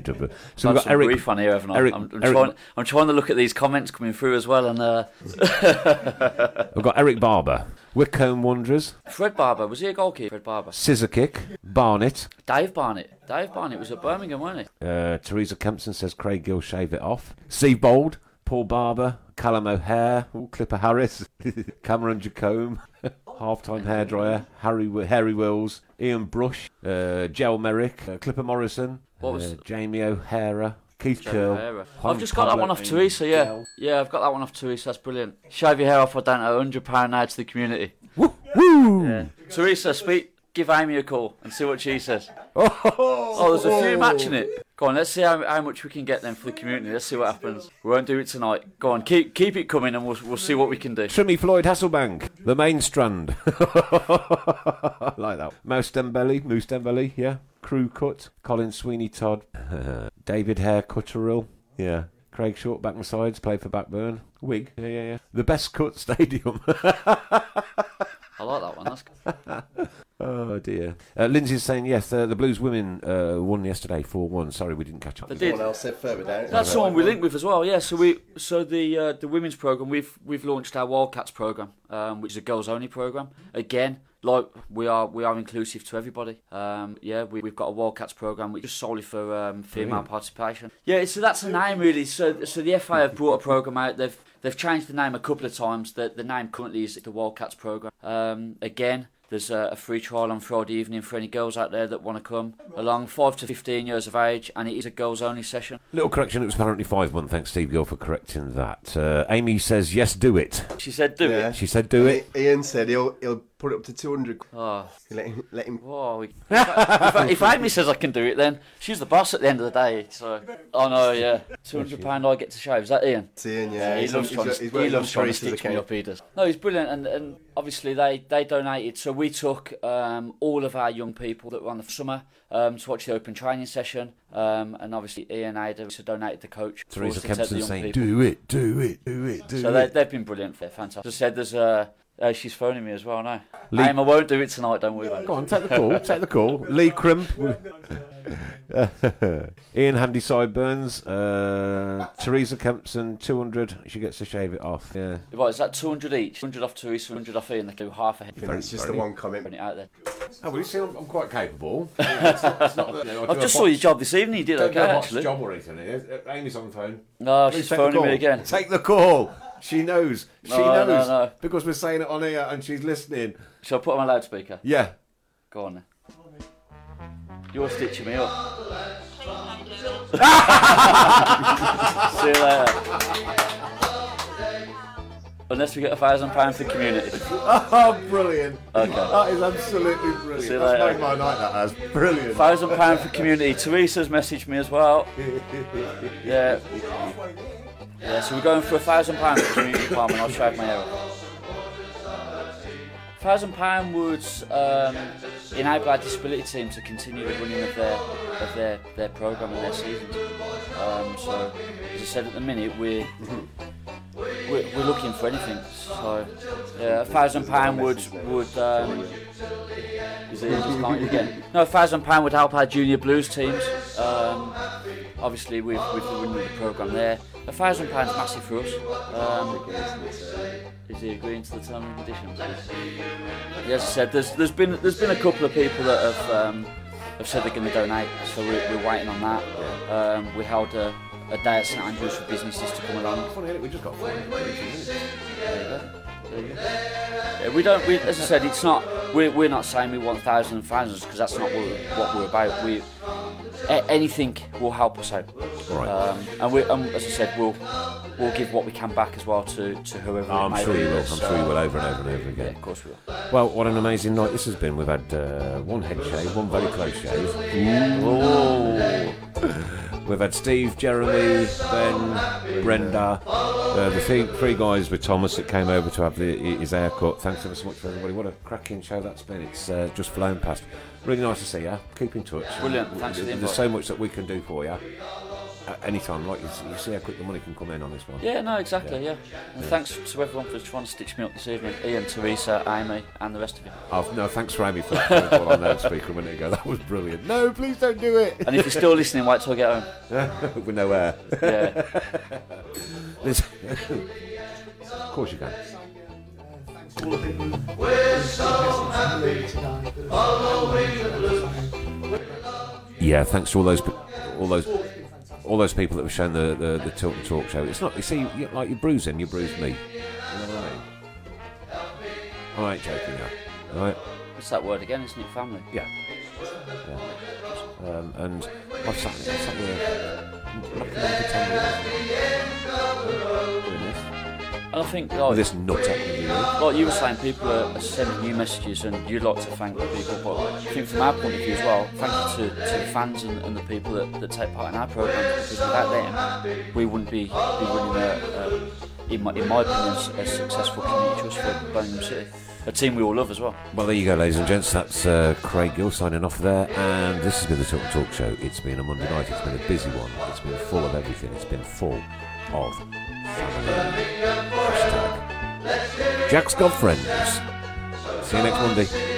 so I've we've got Eric. brief on here, haven't I? Eric- I'm, I'm Eric- trying. I'm trying to look at these comments coming through as well, and uh, We've got Eric Barber, Wycombe Wanderers, Fred Barber was he a goalkeeper? Fred Barber, Scissor Kick, Barnet. Dave Barnett. Dave Barnett was at Birmingham, wasn't he? Uh, Teresa Kempson says Craig Gill shave it off. Steve Bold, Paul Barber, Callum O'Hare, Clipper Harris, Cameron Jacome, half-time hairdryer, Harry Harry Wills, Ian Brush, uh, Gel Merrick, uh, Clipper Morrison, What was- uh, Jamie O'Hara, Keith Curl. your hair off. Juan I've just got that one off Teresa. Yeah, Gel. yeah, I've got that one off Teresa. That's brilliant. Shave your hair off. I don't know. Hundred pound now to the community. Woo! Woo! Yeah. Teresa, speak. Give Amy a call and see what she says. Oh, there's a few matching it. Go on, let's see how, how much we can get then for the community. Let's see what happens. We won't do it tonight. Go on, keep keep it coming, and we'll we'll see what we can do. Trimmy Floyd Hasselbaink, the main strand. like that. Mouse Dembele, Moose Dembele, yeah. Crew Cut, Colin Sweeney Todd, David Hare Cutterill, yeah. Craig Short, back and sides, play for Backburn. Wig, yeah, yeah, yeah. The best cut stadium. I like that one. That's good. oh dear. Uh, Lindsay's saying yes. Uh, the Blues women uh, won yesterday, four one. Sorry, we didn't catch up. They with did. Someone else said further down. That's someone we link with as well. Yeah. So we so the uh, the women's program we've we've launched our Wildcats program, um, which is a girls only program. Again, like we are we are inclusive to everybody. Um, yeah, we, we've got a Wildcats program which is solely for um, female Brilliant. participation. Yeah. So that's the name really. So so the FA have brought a program out. They've they've changed the name a couple of times. The the name currently is the Wildcats program. Um, again. There's a, a free trial on Friday evening for any girls out there that want to come along, 5 to 15 years of age, and it is a girls only session. Little correction, it was apparently five months. Thanks, Steve Gill, for correcting that. Uh, Amy says, yes, do it. She said, do Yeah. it. She said, do it. Ian said he'll he'll put it up to 200. Oh, Let him, let him. Whoa, we- if, if, if Amy says I can do it, then she's the boss at the end of the day. So, oh no, yeah, two hundred pound I get to shave. Is that Ian? It's Ian, yeah. he he's loves on- trying, he's- to, he's he loves on trying to stitch me up. He does. No, he's brilliant, and, and obviously they they donated. So we took um, all of our young people that were on the summer um, to watch the open training session, um, and obviously Ian Ada so donated the coach. for Teresa to take the Kempson young saying, people. do it, do it, do it, do it. So they, it. they've been brilliant. They're fantastic. As I said, there's uh, uh, she's phoning me as well now. Lee- Aim, I won't do it tonight. Don't worry about it. Go on, take the call. take the call. Lee Crimp. Ian Handy Sideburns. Uh, Teresa Kempson, 200. She gets to shave it off. Yeah. What is that? Two hundred each. Hundred off Teresa, hundred off Ian. They do half a head. I think it's just the one comment. Putting it out there. Oh, well, you see, I'm, I'm quite capable. It's not- it's not that, you know, I I just a saw box- your job this evening. You did Don't okay, do a actually. job or anything. Amy's on the phone. No, Please she's phoning me again. Take the call. She knows. She No, no, knows. no. Because we're saying it on here and she's listening. Shall I put on my loudspeaker? Yeah. Go on then. You're stitching me up. See you later. Unless we get a thousand pounds for community. Oh, brilliant. Okay. That is absolutely brilliant. See you That's later. made my night, that has. Brilliant. Thousand pound for community. Teresa's messaged me as well. Yeah. Yeah, so we're going for a thousand pound for community department. I'll shave my hair. Thousand pound would um, enable our disability team to continue the running of their of their, their programme and their seasons. Um, so, as I said at the minute, we're we're, we're looking for anything. So, yeah, a thousand pound would would um, is it can't again? No, a thousand pound would help our junior blues teams. Um, obviously, with with the running of the programme there, a thousand pounds massive for us. Um, is he agreeing to the terms and conditions? Yes, I said, there's there's been there's been a couple of people that have um, have said they're going to donate, so we're, we're waiting on that. Um, we held a, a day at St Andrews for businesses to come along. We just got four minutes. Yeah, we don't. We, as I said, it's not. We're, we're not saying we want thousands and thousands because that's not what what we're about. We a, anything will help us out. Right. Um, and we, um, as I said, we'll we'll give what we can back as well to, to whoever. Oh, I'm sure you will. I'm So- sure you will over and over and over again. Yeah, of course we will. Well, what an amazing night this has been. We've had uh, one head shave, one very close shave. We've had Steve, Jeremy, Ben, Brenda, uh, the three, three guys with Thomas that came over to have the, his haircut. Thanks ever so much for everybody. What a cracking show that's been. It's uh, just flown past. Really nice to see you. Keep in touch. Brilliant. Thanks for the There's invite. so much that we can do for you. At any time, like you, you see how quick the money can come in on this one. Yeah, no, exactly, yeah. And thanks to everyone for trying to stitch me up this evening. Ian, Teresa, Amy, and the rest of you. Oh, no, thanks for Amy for that phone call on loudspeaker a minute ago. That was brilliant. No, please don't do it. And if you're still listening, wait till I get home. With no air. Yeah. There's- of course you can. Yeah, thanks to all those, all those, all those people that were shown the, the, the Tilton Talk show. It's not, you see, you, like you're bruising, you bruise me. You know what I mean? I ain't joking, yeah. All right? What's that word again? Isn't it family? Yeah. yeah. Um, and I've sat, I've sat there And I think, oh, this nut up with you. like you were saying, people are, sending you messages, and you'd like to thank the people. But I think from our point of view as well, thank you to, to the fans and, and the people that, that take part in our program. Because without them, we wouldn't be, be running a, a in, my, in my opinion, a successful community trust for Birmingham City. A team we all love as well. Well, there you go, ladies and gents. That's uh, Craig Gill signing off there. And this has been the Tilton Talk Show. It's been a Monday night. It's been a busy one. It's been full of everything. It's been full of Jack's got friends. See you next Monday.